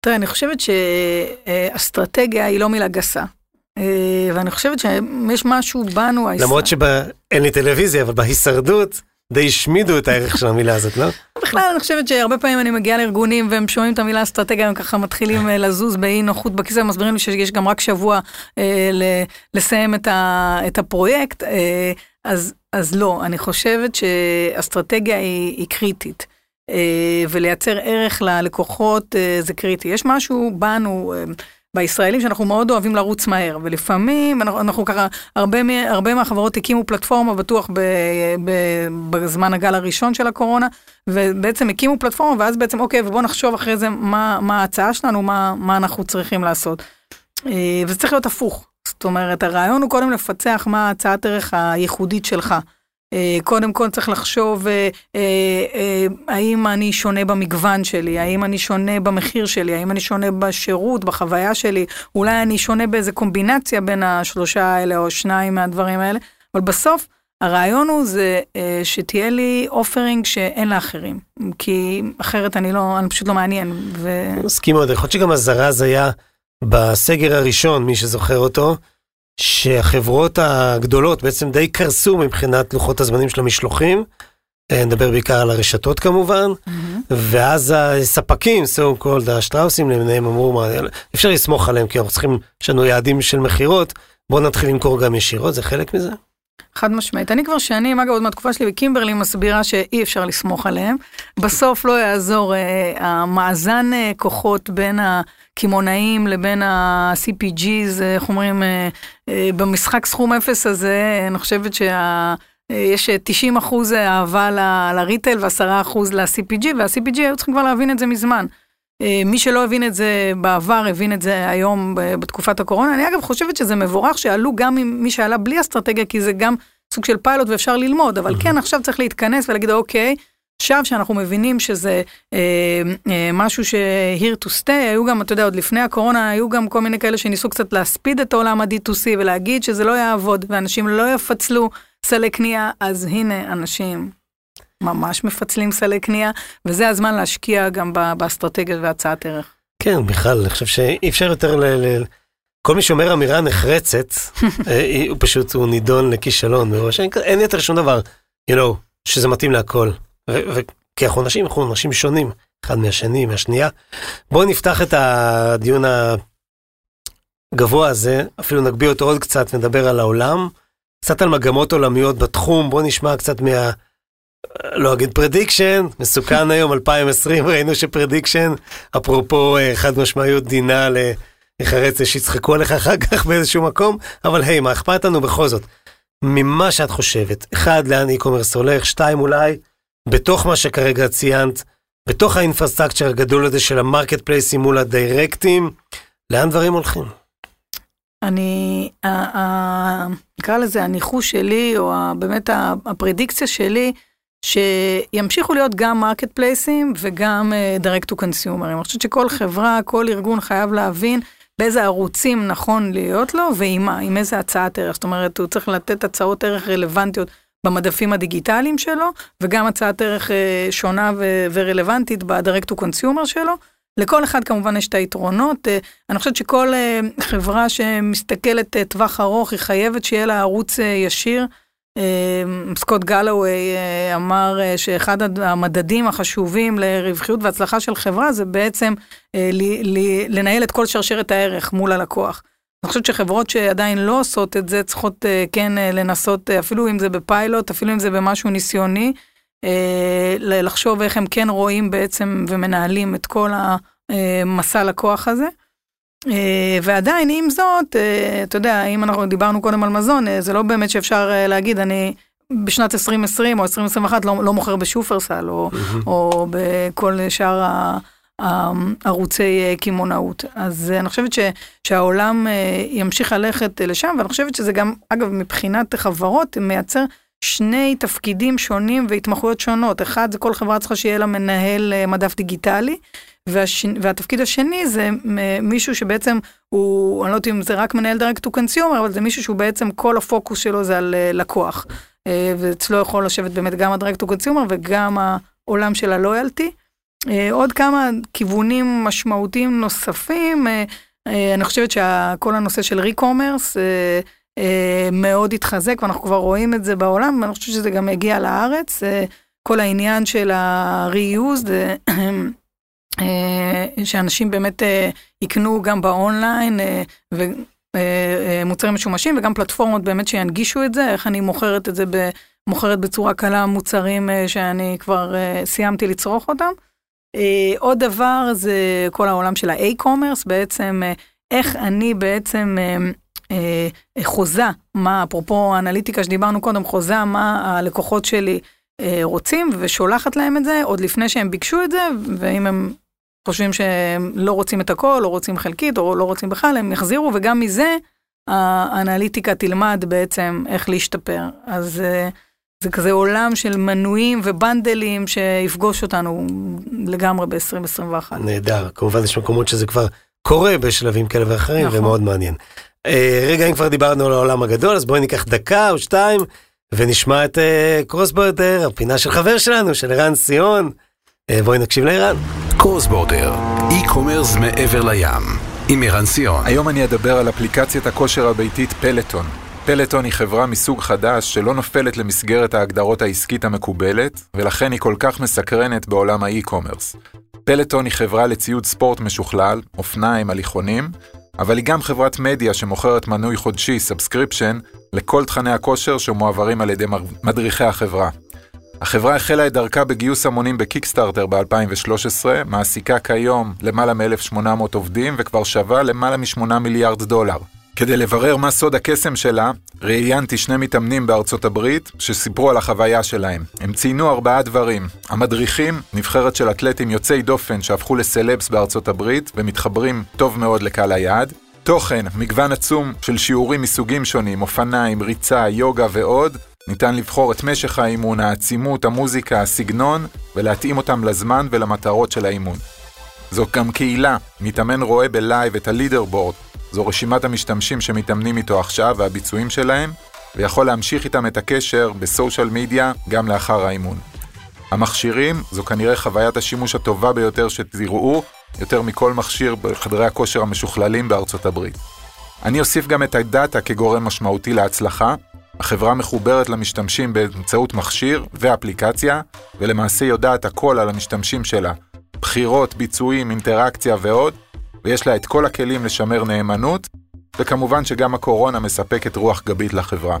תראה, אני חושבת שאסטרטגיה היא לא מילה גסה. אה, ואני חושבת שיש משהו בנו. למרות שאין לי טלוויזיה, אבל בהישרדות די השמידו את הערך של המילה הזאת, לא? בכלל, אני חושבת שהרבה פעמים אני מגיעה לארגונים והם שומעים את המילה אסטרטגיה, הם ככה מתחילים אה, לזוז באי נוחות בכיסא, ומסבירים לי שיש גם רק שבוע אה, לסיים את, ה, את הפרויקט, אה, אז, אז לא, אני חושבת שאסטרטגיה היא, היא קריטית. אה, ולייצר ערך ללקוחות אה, זה קריטי. יש משהו בנו, אה, בישראלים שאנחנו מאוד אוהבים לרוץ מהר, ולפעמים אנחנו, אנחנו ככה, הרבה, הרבה מהחברות הקימו פלטפורמה בטוח ב, ב, בזמן הגל הראשון של הקורונה, ובעצם הקימו פלטפורמה, ואז בעצם אוקיי, ובואו נחשוב אחרי זה מה, מה ההצעה שלנו, מה, מה אנחנו צריכים לעשות. אה, וזה צריך להיות הפוך. זאת אומרת, הרעיון הוא קודם לפצח מה הצעת ערך הייחודית שלך. אה, קודם כל צריך לחשוב אה, אה, האם אני שונה במגוון שלי, האם אני שונה במחיר שלי, האם אני שונה בשירות, בחוויה שלי, אולי אני שונה באיזה קומבינציה בין השלושה האלה או שניים מהדברים האלה, אבל בסוף הרעיון הוא זה שתהיה לי אופרינג שאין לאחרים, כי אחרת אני לא, אני פשוט לא מעניין. מסכים מאוד, יכול להיות שגם הזרז היה בסגר הראשון, מי שזוכר אותו, שהחברות הגדולות בעצם די קרסו מבחינת לוחות הזמנים של המשלוחים. אה, נדבר בעיקר על הרשתות כמובן, ואז הספקים, so called השטראוסים למיניהם אמרו, מה, אפשר לסמוך עליהם כי אנחנו צריכים, יש לנו יעדים של מכירות, בואו נתחיל למכור גם ישירות, זה חלק מזה. חד משמעית. אני כבר שנים, אגב, עוד מהתקופה שלי בקימברלי מסבירה שאי אפשר לסמוך עליהם. בסוף לא יעזור אה, המאזן אה, כוחות בין הקמעונאים לבין ה-CPGs, אה, איך אומרים, אה, אה, במשחק סכום אפס הזה, אני חושבת שה... אה, יש 90 אחוז אהבה לריטל ו-10 אחוז ל-CPG, וה-CPG היו צריכים כבר להבין את זה מזמן. אה, מי שלא הבין את זה בעבר, הבין את זה היום בתקופת הקורונה. אני אגב חושבת שזה מבורך שעלו גם עם מי שעלה בלי אסטרטגיה, כי זה גם סוג של פיילוט ואפשר ללמוד, אבל כן, עכשיו צריך להתכנס ולהגיד, אוקיי, עכשיו שאנחנו מבינים שזה אה, אה, משהו ש-here to stay, היו גם, אתה יודע, עוד לפני הקורונה, היו גם כל מיני כאלה שניסו קצת להספיד את עולם ה-D2C ולהגיד שזה לא יעבוד, ואנשים לא יפצלו סלי קנייה, אז הנה, אנשים ממש מפצלים סלי קנייה, וזה הזמן להשקיע גם ב- באסטרטגיה והצעת ערך. כן, בכלל, אני חושב שאי אפשר יותר ל... ל... כל מי שאומר אמירה נחרצת, אה, הוא פשוט, הוא נידון לכישלון מראש, אין, אין יותר שום דבר, you know, שזה מתאים להכל. כי אנחנו אנשים, אנחנו אנשים שונים, אחד מהשני, מהשנייה. בואו נפתח את הדיון הגבוה הזה, אפילו נגביה אותו עוד קצת ונדבר על העולם, קצת על מגמות עולמיות בתחום, בואו נשמע קצת מה... לא אגיד prediction, מסוכן היום 2020, ראינו ש prediction, אפרופו אה, חד משמעיות דינה לחרץ שיצחקו עליך אחר כך באיזשהו מקום, אבל היי, מה אכפת לנו בכל זאת? ממה שאת חושבת, אחד, לאן e-commerce הולך, שתיים, אולי, בתוך מה שכרגע ציינת, בתוך ה infrastructure הגדול הזה של ה marketplace ים מול הדיירקטים, לאן דברים הולכים? אני, נקרא לזה הניחוש שלי, או באמת הפרדיקציה שלי, שימשיכו להיות גם מרקט פלייסים וגם אה, direct to consumer. אני חושבת שכל חברה, כל ארגון חייב להבין באיזה ערוצים נכון להיות לו ועם מה, עם איזה הצעת ערך. זאת אומרת, הוא צריך לתת הצעות ערך רלוונטיות במדפים הדיגיטליים שלו, וגם הצעת ערך אה, שונה ו- ורלוונטית ב-direct to consumer שלו. לכל אחד כמובן יש את היתרונות. אה, אני חושבת שכל חברה שמסתכלת טווח ארוך, היא חייבת שיהיה לה ערוץ ישיר. אה, סקוט גלווי אה, אמר אה, שאחד המדדים החשובים לרווחיות והצלחה של חברה זה בעצם אה, לנהל את כל שרשרת הערך מול הלקוח. אני חושבת שחברות שעדיין לא עושות את זה צריכות כן לנסות, אפילו אם זה בפיילוט, אפילו אם זה במשהו ניסיוני, לחשוב איך הם כן רואים בעצם ומנהלים את כל המסע לקוח הזה. אה, ועדיין, עם זאת, אה, אתה יודע, אם אנחנו דיברנו קודם על מזון, אה, זה לא באמת שאפשר להגיד, אני בשנת 2020 או 2021 לא, לא מוכר בשופרסל, או, או בכל שאר ה- הערוצי אה, קמעונאות. אז אני חושבת ש, שהעולם ימשיך ללכת לשם, ואני חושבת שזה גם, אגב, מבחינת חברות, מייצר שני תפקידים שונים והתמחויות שונות. אחד, זה כל חברה צריכה שיהיה לה מנהל מדף דיגיטלי, והש... והתפקיד השני זה מ- מישהו שבעצם הוא, אני לא יודעת אם זה רק מנהל direct to consumer, אבל זה מישהו שהוא בעצם כל הפוקוס שלו זה על אה, לקוח. אה, ואצלו יכול לשבת באמת גם ה-direct consumer וגם העולם של הלויאלטי. אה, עוד כמה כיוונים משמעותיים נוספים, אה, אה, אני חושבת שכל הנושא של ריקומרס אה, אה, מאוד התחזק ואנחנו כבר רואים את זה בעולם, ואני חושבת שזה גם הגיע לארץ. אה, כל העניין של ה-reuse, אה, אה, שאנשים באמת אה, יקנו גם באונליין אה, ומוצרים משומשים וגם פלטפורמות באמת שינגישו את זה, איך אני מוכרת את זה, מוכרת בצורה קלה מוצרים אה, שאני כבר אה, סיימתי לצרוך אותם. אה, עוד דבר זה כל העולם של ה-e-commerce, בעצם אה, איך אני בעצם אה, אה, חוזה, מה, אפרופו האנליטיקה שדיברנו קודם, חוזה מה הלקוחות שלי אה, רוצים ושולחת להם את זה עוד לפני שהם ביקשו את זה, ואם הם חושבים שהם לא רוצים את הכל, או רוצים חלקית, או לא רוצים בכלל, הם יחזירו, וגם מזה האנליטיקה תלמד בעצם איך להשתפר. אז אה, זה כזה עולם של מנויים ובנדלים שיפגוש אותנו לגמרי ב-2021. נהדר, כמובן יש מקומות שזה כבר קורה בשלבים כאלה ואחרים, נכון. ומאוד מעניין. אה, רגע, אם כבר דיברנו על העולם הגדול, אז בואי ניקח דקה או שתיים, ונשמע את קרוס בורדר, הפינה של חבר שלנו, של ערן סיון. אה, בואי נקשיב לערן. קורס בורדר, e-commerce מעבר לים, עם ערן סיון. היום אני אדבר על אפליקציית הכושר הביתית פלטון. פלטון היא חברה מסוג חדש שלא נופלת למסגרת ההגדרות העסקית המקובלת, ולכן היא כל כך מסקרנת בעולם האי-קומרס. Peloton היא חברה לציוד ספורט משוכלל, אופניים, הליכונים, אבל היא גם חברת מדיה שמוכרת מנוי חודשי, subscription, לכל תכני הכושר שמועברים על ידי מדריכי החברה. החברה החלה את דרכה בגיוס המונים ב Kickstarter ב-2013, מעסיקה כיום למעלה מ-1,800 עובדים וכבר שווה למעלה מ-8 מיליארד דולר. כדי לברר מה סוד הקסם שלה, ראיינתי שני מתאמנים בארצות הברית שסיפרו על החוויה שלהם. הם ציינו ארבעה דברים. המדריכים, נבחרת של אתלטים יוצאי דופן שהפכו לסלבס בארצות הברית ומתחברים טוב מאוד לקהל היעד. תוכן, מגוון עצום של שיעורים מסוגים שונים, אופניים, ריצה, יוגה ועוד, ניתן לבחור את משך האימון, העצימות, המוזיקה, הסגנון, ולהתאים אותם לזמן ולמטרות של האימון. זו גם קהילה, מתאמן רואה בלייב את הלידר בורד, זו רשימת המשתמשים שמתאמנים איתו עכשיו והביצועים שלהם, ויכול להמשיך איתם את הקשר בסושיאל מדיה גם לאחר האימון. המכשירים זו כנראה חוויית השימוש הטובה ביותר שתראו, יותר מכל מכשיר בחדרי הכושר המשוכללים בארצות הברית. אני אוסיף גם את הדאטה כגורם משמעותי להצלחה. החברה מחוברת למשתמשים באמצעות מכשיר ואפליקציה, ולמעשה יודעת הכל על המשתמשים שלה. בחירות, ביצועים, אינטראקציה ועוד, ויש לה את כל הכלים לשמר נאמנות, וכמובן שגם הקורונה מספקת רוח גבית לחברה.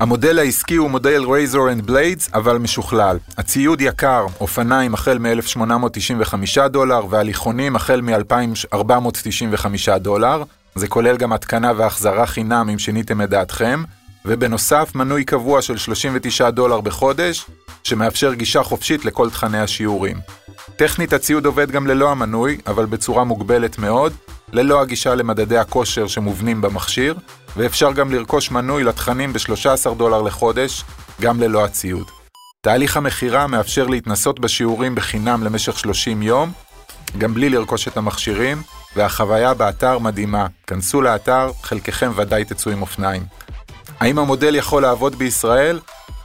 המודל העסקי הוא מודל razor and blades, אבל משוכלל. הציוד יקר, אופניים החל מ-1895 דולר, והליכונים החל מ-2495 דולר. זה כולל גם התקנה והחזרה חינם אם שיניתם את דעתכם, ובנוסף מנוי קבוע של 39 דולר בחודש, שמאפשר גישה חופשית לכל תכני השיעורים. טכנית הציוד עובד גם ללא המנוי, אבל בצורה מוגבלת מאוד, ללא הגישה למדדי הכושר שמובנים במכשיר, ואפשר גם לרכוש מנוי לתכנים ב-13 דולר לחודש, גם ללא הציוד. תהליך המכירה מאפשר להתנסות בשיעורים בחינם למשך 30 יום, גם בלי לרכוש את המכשירים, והחוויה באתר מדהימה. כנסו לאתר, חלקכם ודאי תצאו עם אופניים. האם המודל יכול לעבוד בישראל?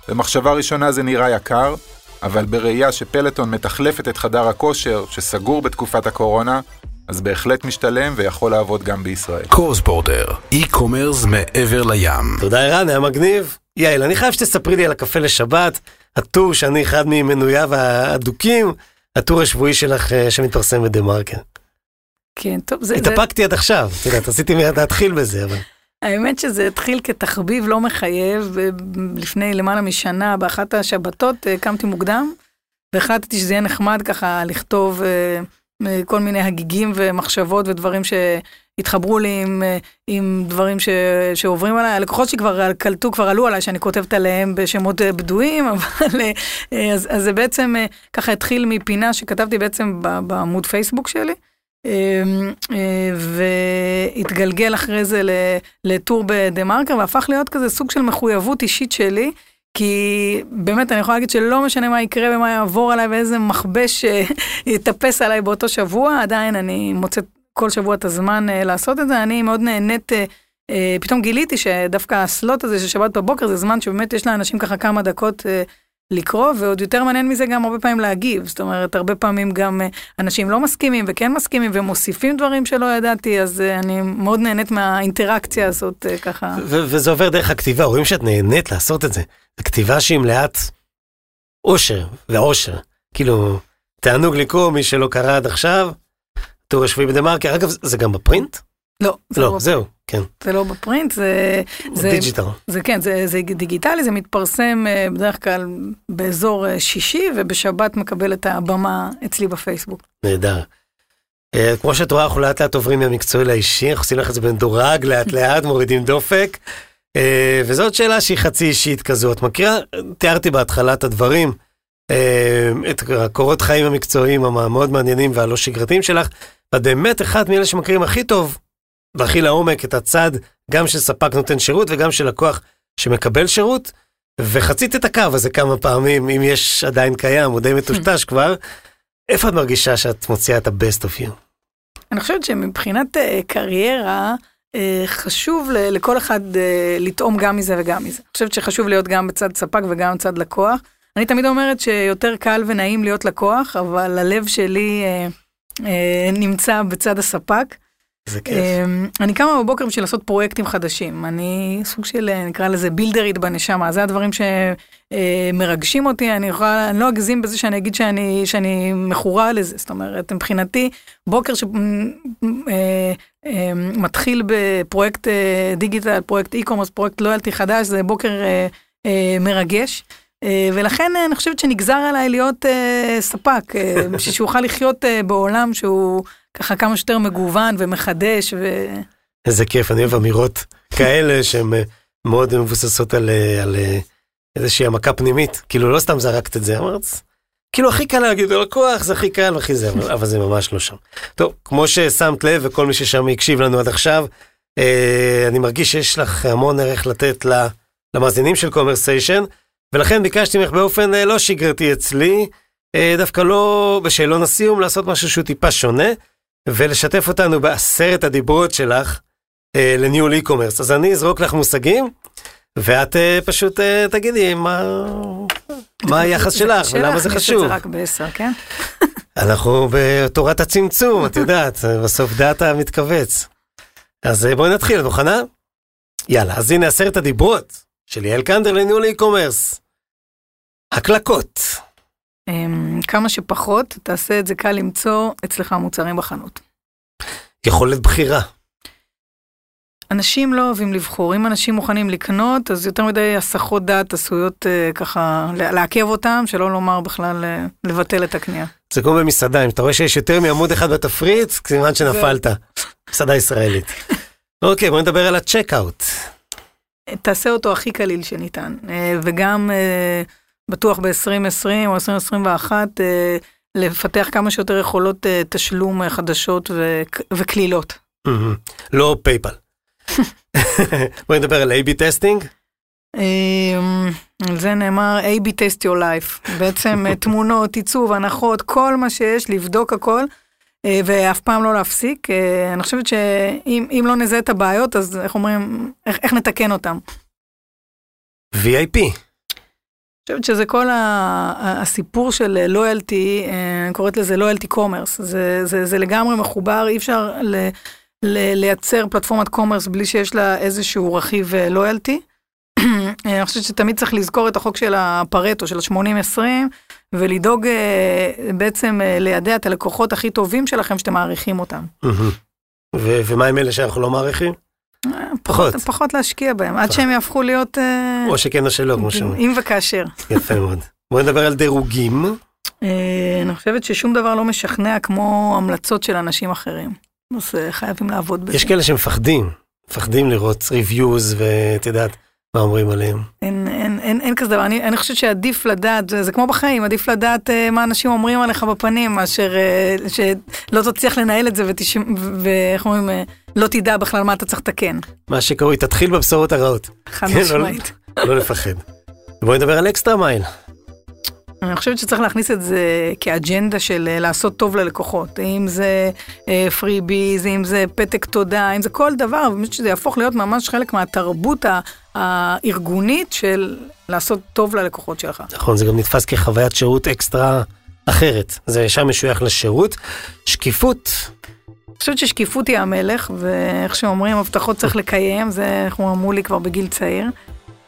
במחשבה ראשונה זה נראה יקר, אבל בראייה שפלטון מתחלפת את חדר הכושר, שסגור בתקופת הקורונה, אז בהחלט משתלם ויכול לעבוד גם בישראל. קורס בורדר, e-commerce מעבר לים. תודה ערן, היה מגניב. יעל, אני חייב שתספרי לי על הקפה לשבת, הטור שאני אחד ממנוייו האדוקים, הטור השבועי שלך אה, שמתפרסם בדה מרקר. כן, טוב, זה... זה- התאפקתי עד עכשיו, את יודעת, רציתי מיד להתחיל בזה, אבל... האמת שזה התחיל כתחביב לא מחייב, לפני למעלה משנה, באחת השבתות אה, קמתי מוקדם, והחלטתי שזה יהיה נחמד ככה לכתוב אה, אה, כל מיני הגיגים ומחשבות ודברים שהתחברו לי עם, עם דברים ש, שעוברים עליי. הלקוחות שכבר קלטו, כבר עלו עליי שאני כותבת עליהם בשמות בדויים, אבל אז, אז זה בעצם ככה התחיל מפינה שכתבתי בעצם בעמוד פייסבוק שלי. אמ, אה, והתגלגל אחרי זה לטור בדה מרקר והפך להיות כזה סוג של מחויבות אישית שלי. כי באמת אני יכולה להגיד שלא משנה מה יקרה ומה יעבור עליי ואיזה מכבש אה, יטפס עליי באותו שבוע, עדיין אני מוצאת כל שבוע את הזמן אה, לעשות את זה. אני מאוד נהנית, פתאום גיליתי שדווקא הסלוט הזה של שבת בבוקר זה זמן שבאמת יש לאנשים ככה כמה דקות לקרוא, ועוד יותר מעניין מזה גם הרבה פעמים להגיב. זאת אומרת, הרבה פעמים גם אה, אנשים לא מסכימים וכן מסכימים ומוסיפים דברים שלא ידעתי, אז אה, אני מאוד נהנית מהאינטראקציה הזאת אה, ככה. וזה עובר דרך הכתיבה, רואים שאת נהנית לעשות את זה. זו כתיבה שהיא מלאת אושר ועושר. כאילו, תענוג לקרוא, מי שלא קרא עד עכשיו, טור השבועי ב דה מרקר. אגב, זה גם ב print? לא, זה לא, לא, זהו, כן, זה לא ב print, זה... זה- digital. זה כן, זה, זה דיגיטלי, זה מתפרסם אה, בדרך כלל באזור אה, שישי, ובשבת מקבל את הבמה אצלי בפייסבוק. נהדר. אה, כמו שאת רואה, אנחנו לאט לאט עוברים מהמקצועי לאישי, אנחנו עושים לך את זה במדורג, לאט לאט, מורידים דופק. וזאת שאלה שהיא חצי אישית כזו. את מכירה, תיארתי בהתחלה את הדברים את הקורות חיים המקצועיים המאוד מעניינים והלא שגרתיים שלך, ואת באמת אחת מאלה שמכירים הכי טוב והכי לעומק את הצד גם של ספק נותן שירות וגם של לקוח שמקבל שירות, וחצית את הקו הזה כמה פעמים, אם יש עדיין קיים, הוא די מטושטש כבר. איפה את מרגישה שאת מוציאה את ה-best of you? אני חושבת שמבחינת אה, קריירה, אה, חשוב ל- לכל אחד אה, לטעום גם מזה וגם מזה. אני חושבת שחשוב להיות גם בצד ספק וגם בצד לקוח. אני תמיד אומרת שיותר קל ונעים להיות לקוח, אבל הלב שלי אה, אה, נמצא בצד הספק. זה כיף. אמ, אני קמה בבוקר בשביל לעשות פרויקטים חדשים. אני סוג של, אה, נקרא לזה builderית בנשמה, זה הדברים שמרגשים אותי, אני יכולה, אני לא אגזים בזה שאני אגיד שאני, שאני מכורה לזה, זאת אומרת, מבחינתי, בוקר שמתחיל בפרויקט אה, digital, פרויקט e-commerce, פרויקט loyalty חדש, זה בוקר אה, אה, מרגש. אה, ולכן אה, אני חושבת שנגזר עליי להיות אה, ספק, אה, שאוכל לחיות אה, בעולם שהוא ככה כמה שיותר מגוון ומחדש. ו... איזה כיף, אני אוהב אמירות כאלה שהן אה, מאוד מבוססות על, אה, על אה, איזושהי העמקה פנימית. כאילו, לא סתם זרקת את זה, אמרת, כאילו, הכי קל להגיד ללקוח, זה הכי קל והכי זה, אבל- אבל זה ממש לא שם. טוב, כמו ששמת לב, וכל מי ששם הקשיב לנו עד עכשיו, אה, אני מרגיש שיש לך המון ערך לתת ל- למאזינים של קומרסיישן, ולכן ביקשתי ממך באופן אה, לא שגרתי אצלי, אה, דווקא לא בשאלון הסיום, לעשות משהו שהוא טיפה שונה, ולשתף אותנו בעשרת הדיברות שלך אה, לניהול e-commerce. אז אני אזרוק לך מושגים, ואת אה, פשוט אה, תגידי מה, מה היחס שלך ולמה זה חשוב. זה רק בעשר, כן? אנחנו בתורת הצמצום, את יודעת, בסוף דאטה מתכווץ. אז אה, בואי נתחיל, את מוכנה? יאללה, אז הנה עשרת הדיברות של יעל קנדר לניהול e-commerce. הקלקות. אמ, כמה שפחות, תעשה את זה קל למצוא אצלך מוצרים בחנות. יכולת בחירה. אנשים לא אוהבים לבחור, אם אנשים מוכנים לקנות, אז יותר מדי הסחות דעת עשויות אה, ככה לעכב אותם, שלא לומר בכלל אה, לבטל את הקנייה. זה כמו במסעדה, אם אתה רואה שיש יותר מעמוד אחד בתפריט, סימן שנפלת. מסעדה ישראלית. אוקיי, בוא נדבר על ה checkout. תעשה אותו הכי קליל שניתן, אה, וגם אה, בטוח ב-2020 או 2021, אה, לפתח כמה שיותר יכולות אה, תשלום אה, חדשות וקלילות. לא PayPal. בואי נדבר על A-B testing. אמ, על זה נאמר A-B test your life, בעצם תמונות, עיצוב, הנחות, כל מה שיש, לבדוק הכל, ואף פעם לא להפסיק. אני חושבת שאם אם לא נזהה את הבעיות, אז איך אומרים, איך, איך נתקן אותם. VIP. אני חושבת שזה כל ה- הסיפור של loyalty, אני קוראת לזה loyalty commerce, זה, זה, זה לגמרי מחובר, אי אפשר ל, ל, לייצר פלטפורמת commerce בלי שיש לה איזשהו רכיב loyalty. אני חושבת שתמיד צריך לזכור את החוק של הפרטו, של ה-80-20, ולדאוג אה, בעצם אה, לידע את הלקוחות הכי טובים שלכם שאתם מעריכים אותם. ומה עם אלה שאנחנו לא מעריכים? פחות. פחות, להשקיע בהם, עד שהם יהפכו להיות... אה, או שכן או שלא, כמו שאומרים. אם וכאשר. יפה מאוד. בואי נדבר על דירוגים. אה, אני חושבת ששום דבר לא משכנע כמו המלצות של אנשים אחרים. אז אה, חייבים לעבוד בזה. יש כאלה שמפחדים, מפחדים לראות ריוויוז ואת יודעת מה אומרים עליהם. אין, אין, אין, אין כזה דבר, אני, אני חושבת שעדיף לדעת, זה, זה כמו בחיים, עדיף לדעת אה, מה אנשים אומרים עליך בפנים, מאשר אה, שלא תצליח לנהל את זה. ואיך אומרים, אה, לא תדע בכלל מה אתה צריך לתקן. מה שקרוי, תתחיל בבשורות הרעות. חד כן, לא- משמעית. לא לפחד. בואי נדבר על אקסטרה מייל. אני חושבת שצריך להכניס את זה כאג'נדה של אה, לעשות טוב ללקוחות. אם זה פרי ביז, אם זה פתק תודה, אם זה כל דבר, באמת שזה יהפוך להיות ממש חלק מהתרבות ה- הארגונית של לעשות טוב ללקוחות שלך. נכון, זה גם נתפס כחוויית שירות אקסטרה אחרת. זה ישר משוייך לשירות. שקיפות, אני חושבת ששקיפות היא המלך, ואיך שאומרים, הבטחות צריך לקיים, זה איך אמרו לי כבר בגיל צעיר.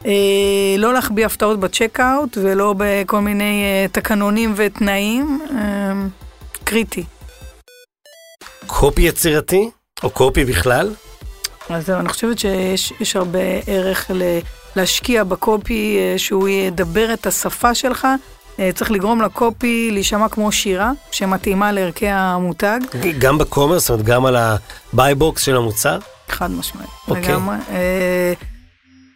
אה, לא להחביא הפתעות בצ'קאוט ולא בכל מיני אה, תקנונים ותנאים, אה, קריטי. קופי יצירתי, או קופי בכלל. אז זהו, אני חושבת שיש יש הרבה ערך ל, להשקיע בקופי, אה, שהוא ידבר את השפה שלך. אה, צריך לגרום לקופי להישמע כמו שירה, שמתאימה לערכי המותג, גם בקומרס, זאת אומרת, גם על ה-buy box של המוצר. חד משמעית. אוקיי. לגמרי.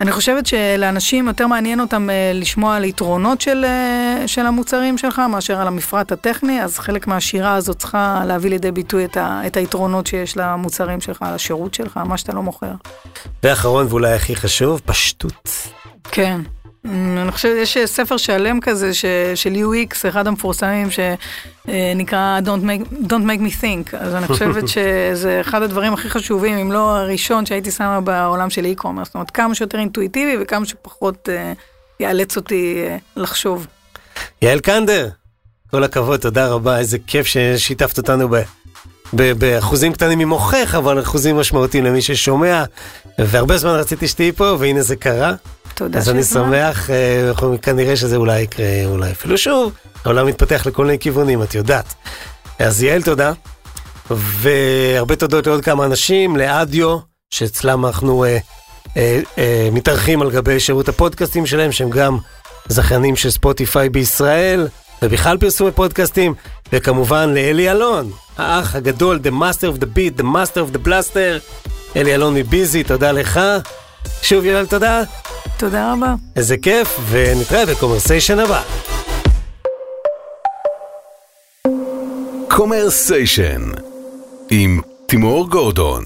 אני חושבת שלאנשים יותר מעניין אותם אה, לשמוע על יתרונות של, אה, של המוצרים שלך מאשר על המפרט הטכני, אז חלק מהשירה הזאת צריכה להביא לידי ביטוי את, ה, את היתרונות שיש למוצרים שלך, לשירות שלך, מה שאתה לא מוכר. ואחרון ואולי הכי חשוב, פשטות. כן. אני חושבת, יש ספר שלם כזה ש, של UX, אחד המפורסמים, שנקרא Don't make, Don't make me think. אז אני חושבת שזה אחד הדברים הכי חשובים, אם לא הראשון שהייתי שמה בעולם של e-commerce. זאת אומרת, כמה שיותר אינטואיטיבי וכמה שפחות uh, יאלץ אותי uh, לחשוב. יעל קנדר, כל הכבוד, תודה רבה, איזה כיף ששיתפת אותנו ב... באחוזים קטנים ממוחך, אבל אחוזים משמעותיים למי ששומע, והרבה זמן רציתי שתהיי פה, והנה זה קרה. תודה אז אני שמח, אה, כנראה שזה אולי יקרה, אולי אפילו שוב, העולם מתפתח לכל מיני כיוונים, את יודעת. אז יעל, תודה. והרבה תודות לעוד כמה אנשים, לאדיו, שאצלם אנחנו אה, אה, אה, מתארחים על גבי שירות הפודקאסטים שלהם, שהם גם זכיינים של ספוטיפיי בישראל, ובכלל פרסומי פודקאסטים, וכמובן לאלי אלון, האח הגדול, The Master of the Beat, The Master of the Blaster, אלי אלון מביזי, תודה לך. שוב יעל, תודה. תודה רבה. איזה כיף, ונתראה בקומרסיישן הבא. קומרסיישן עם תימור גורדון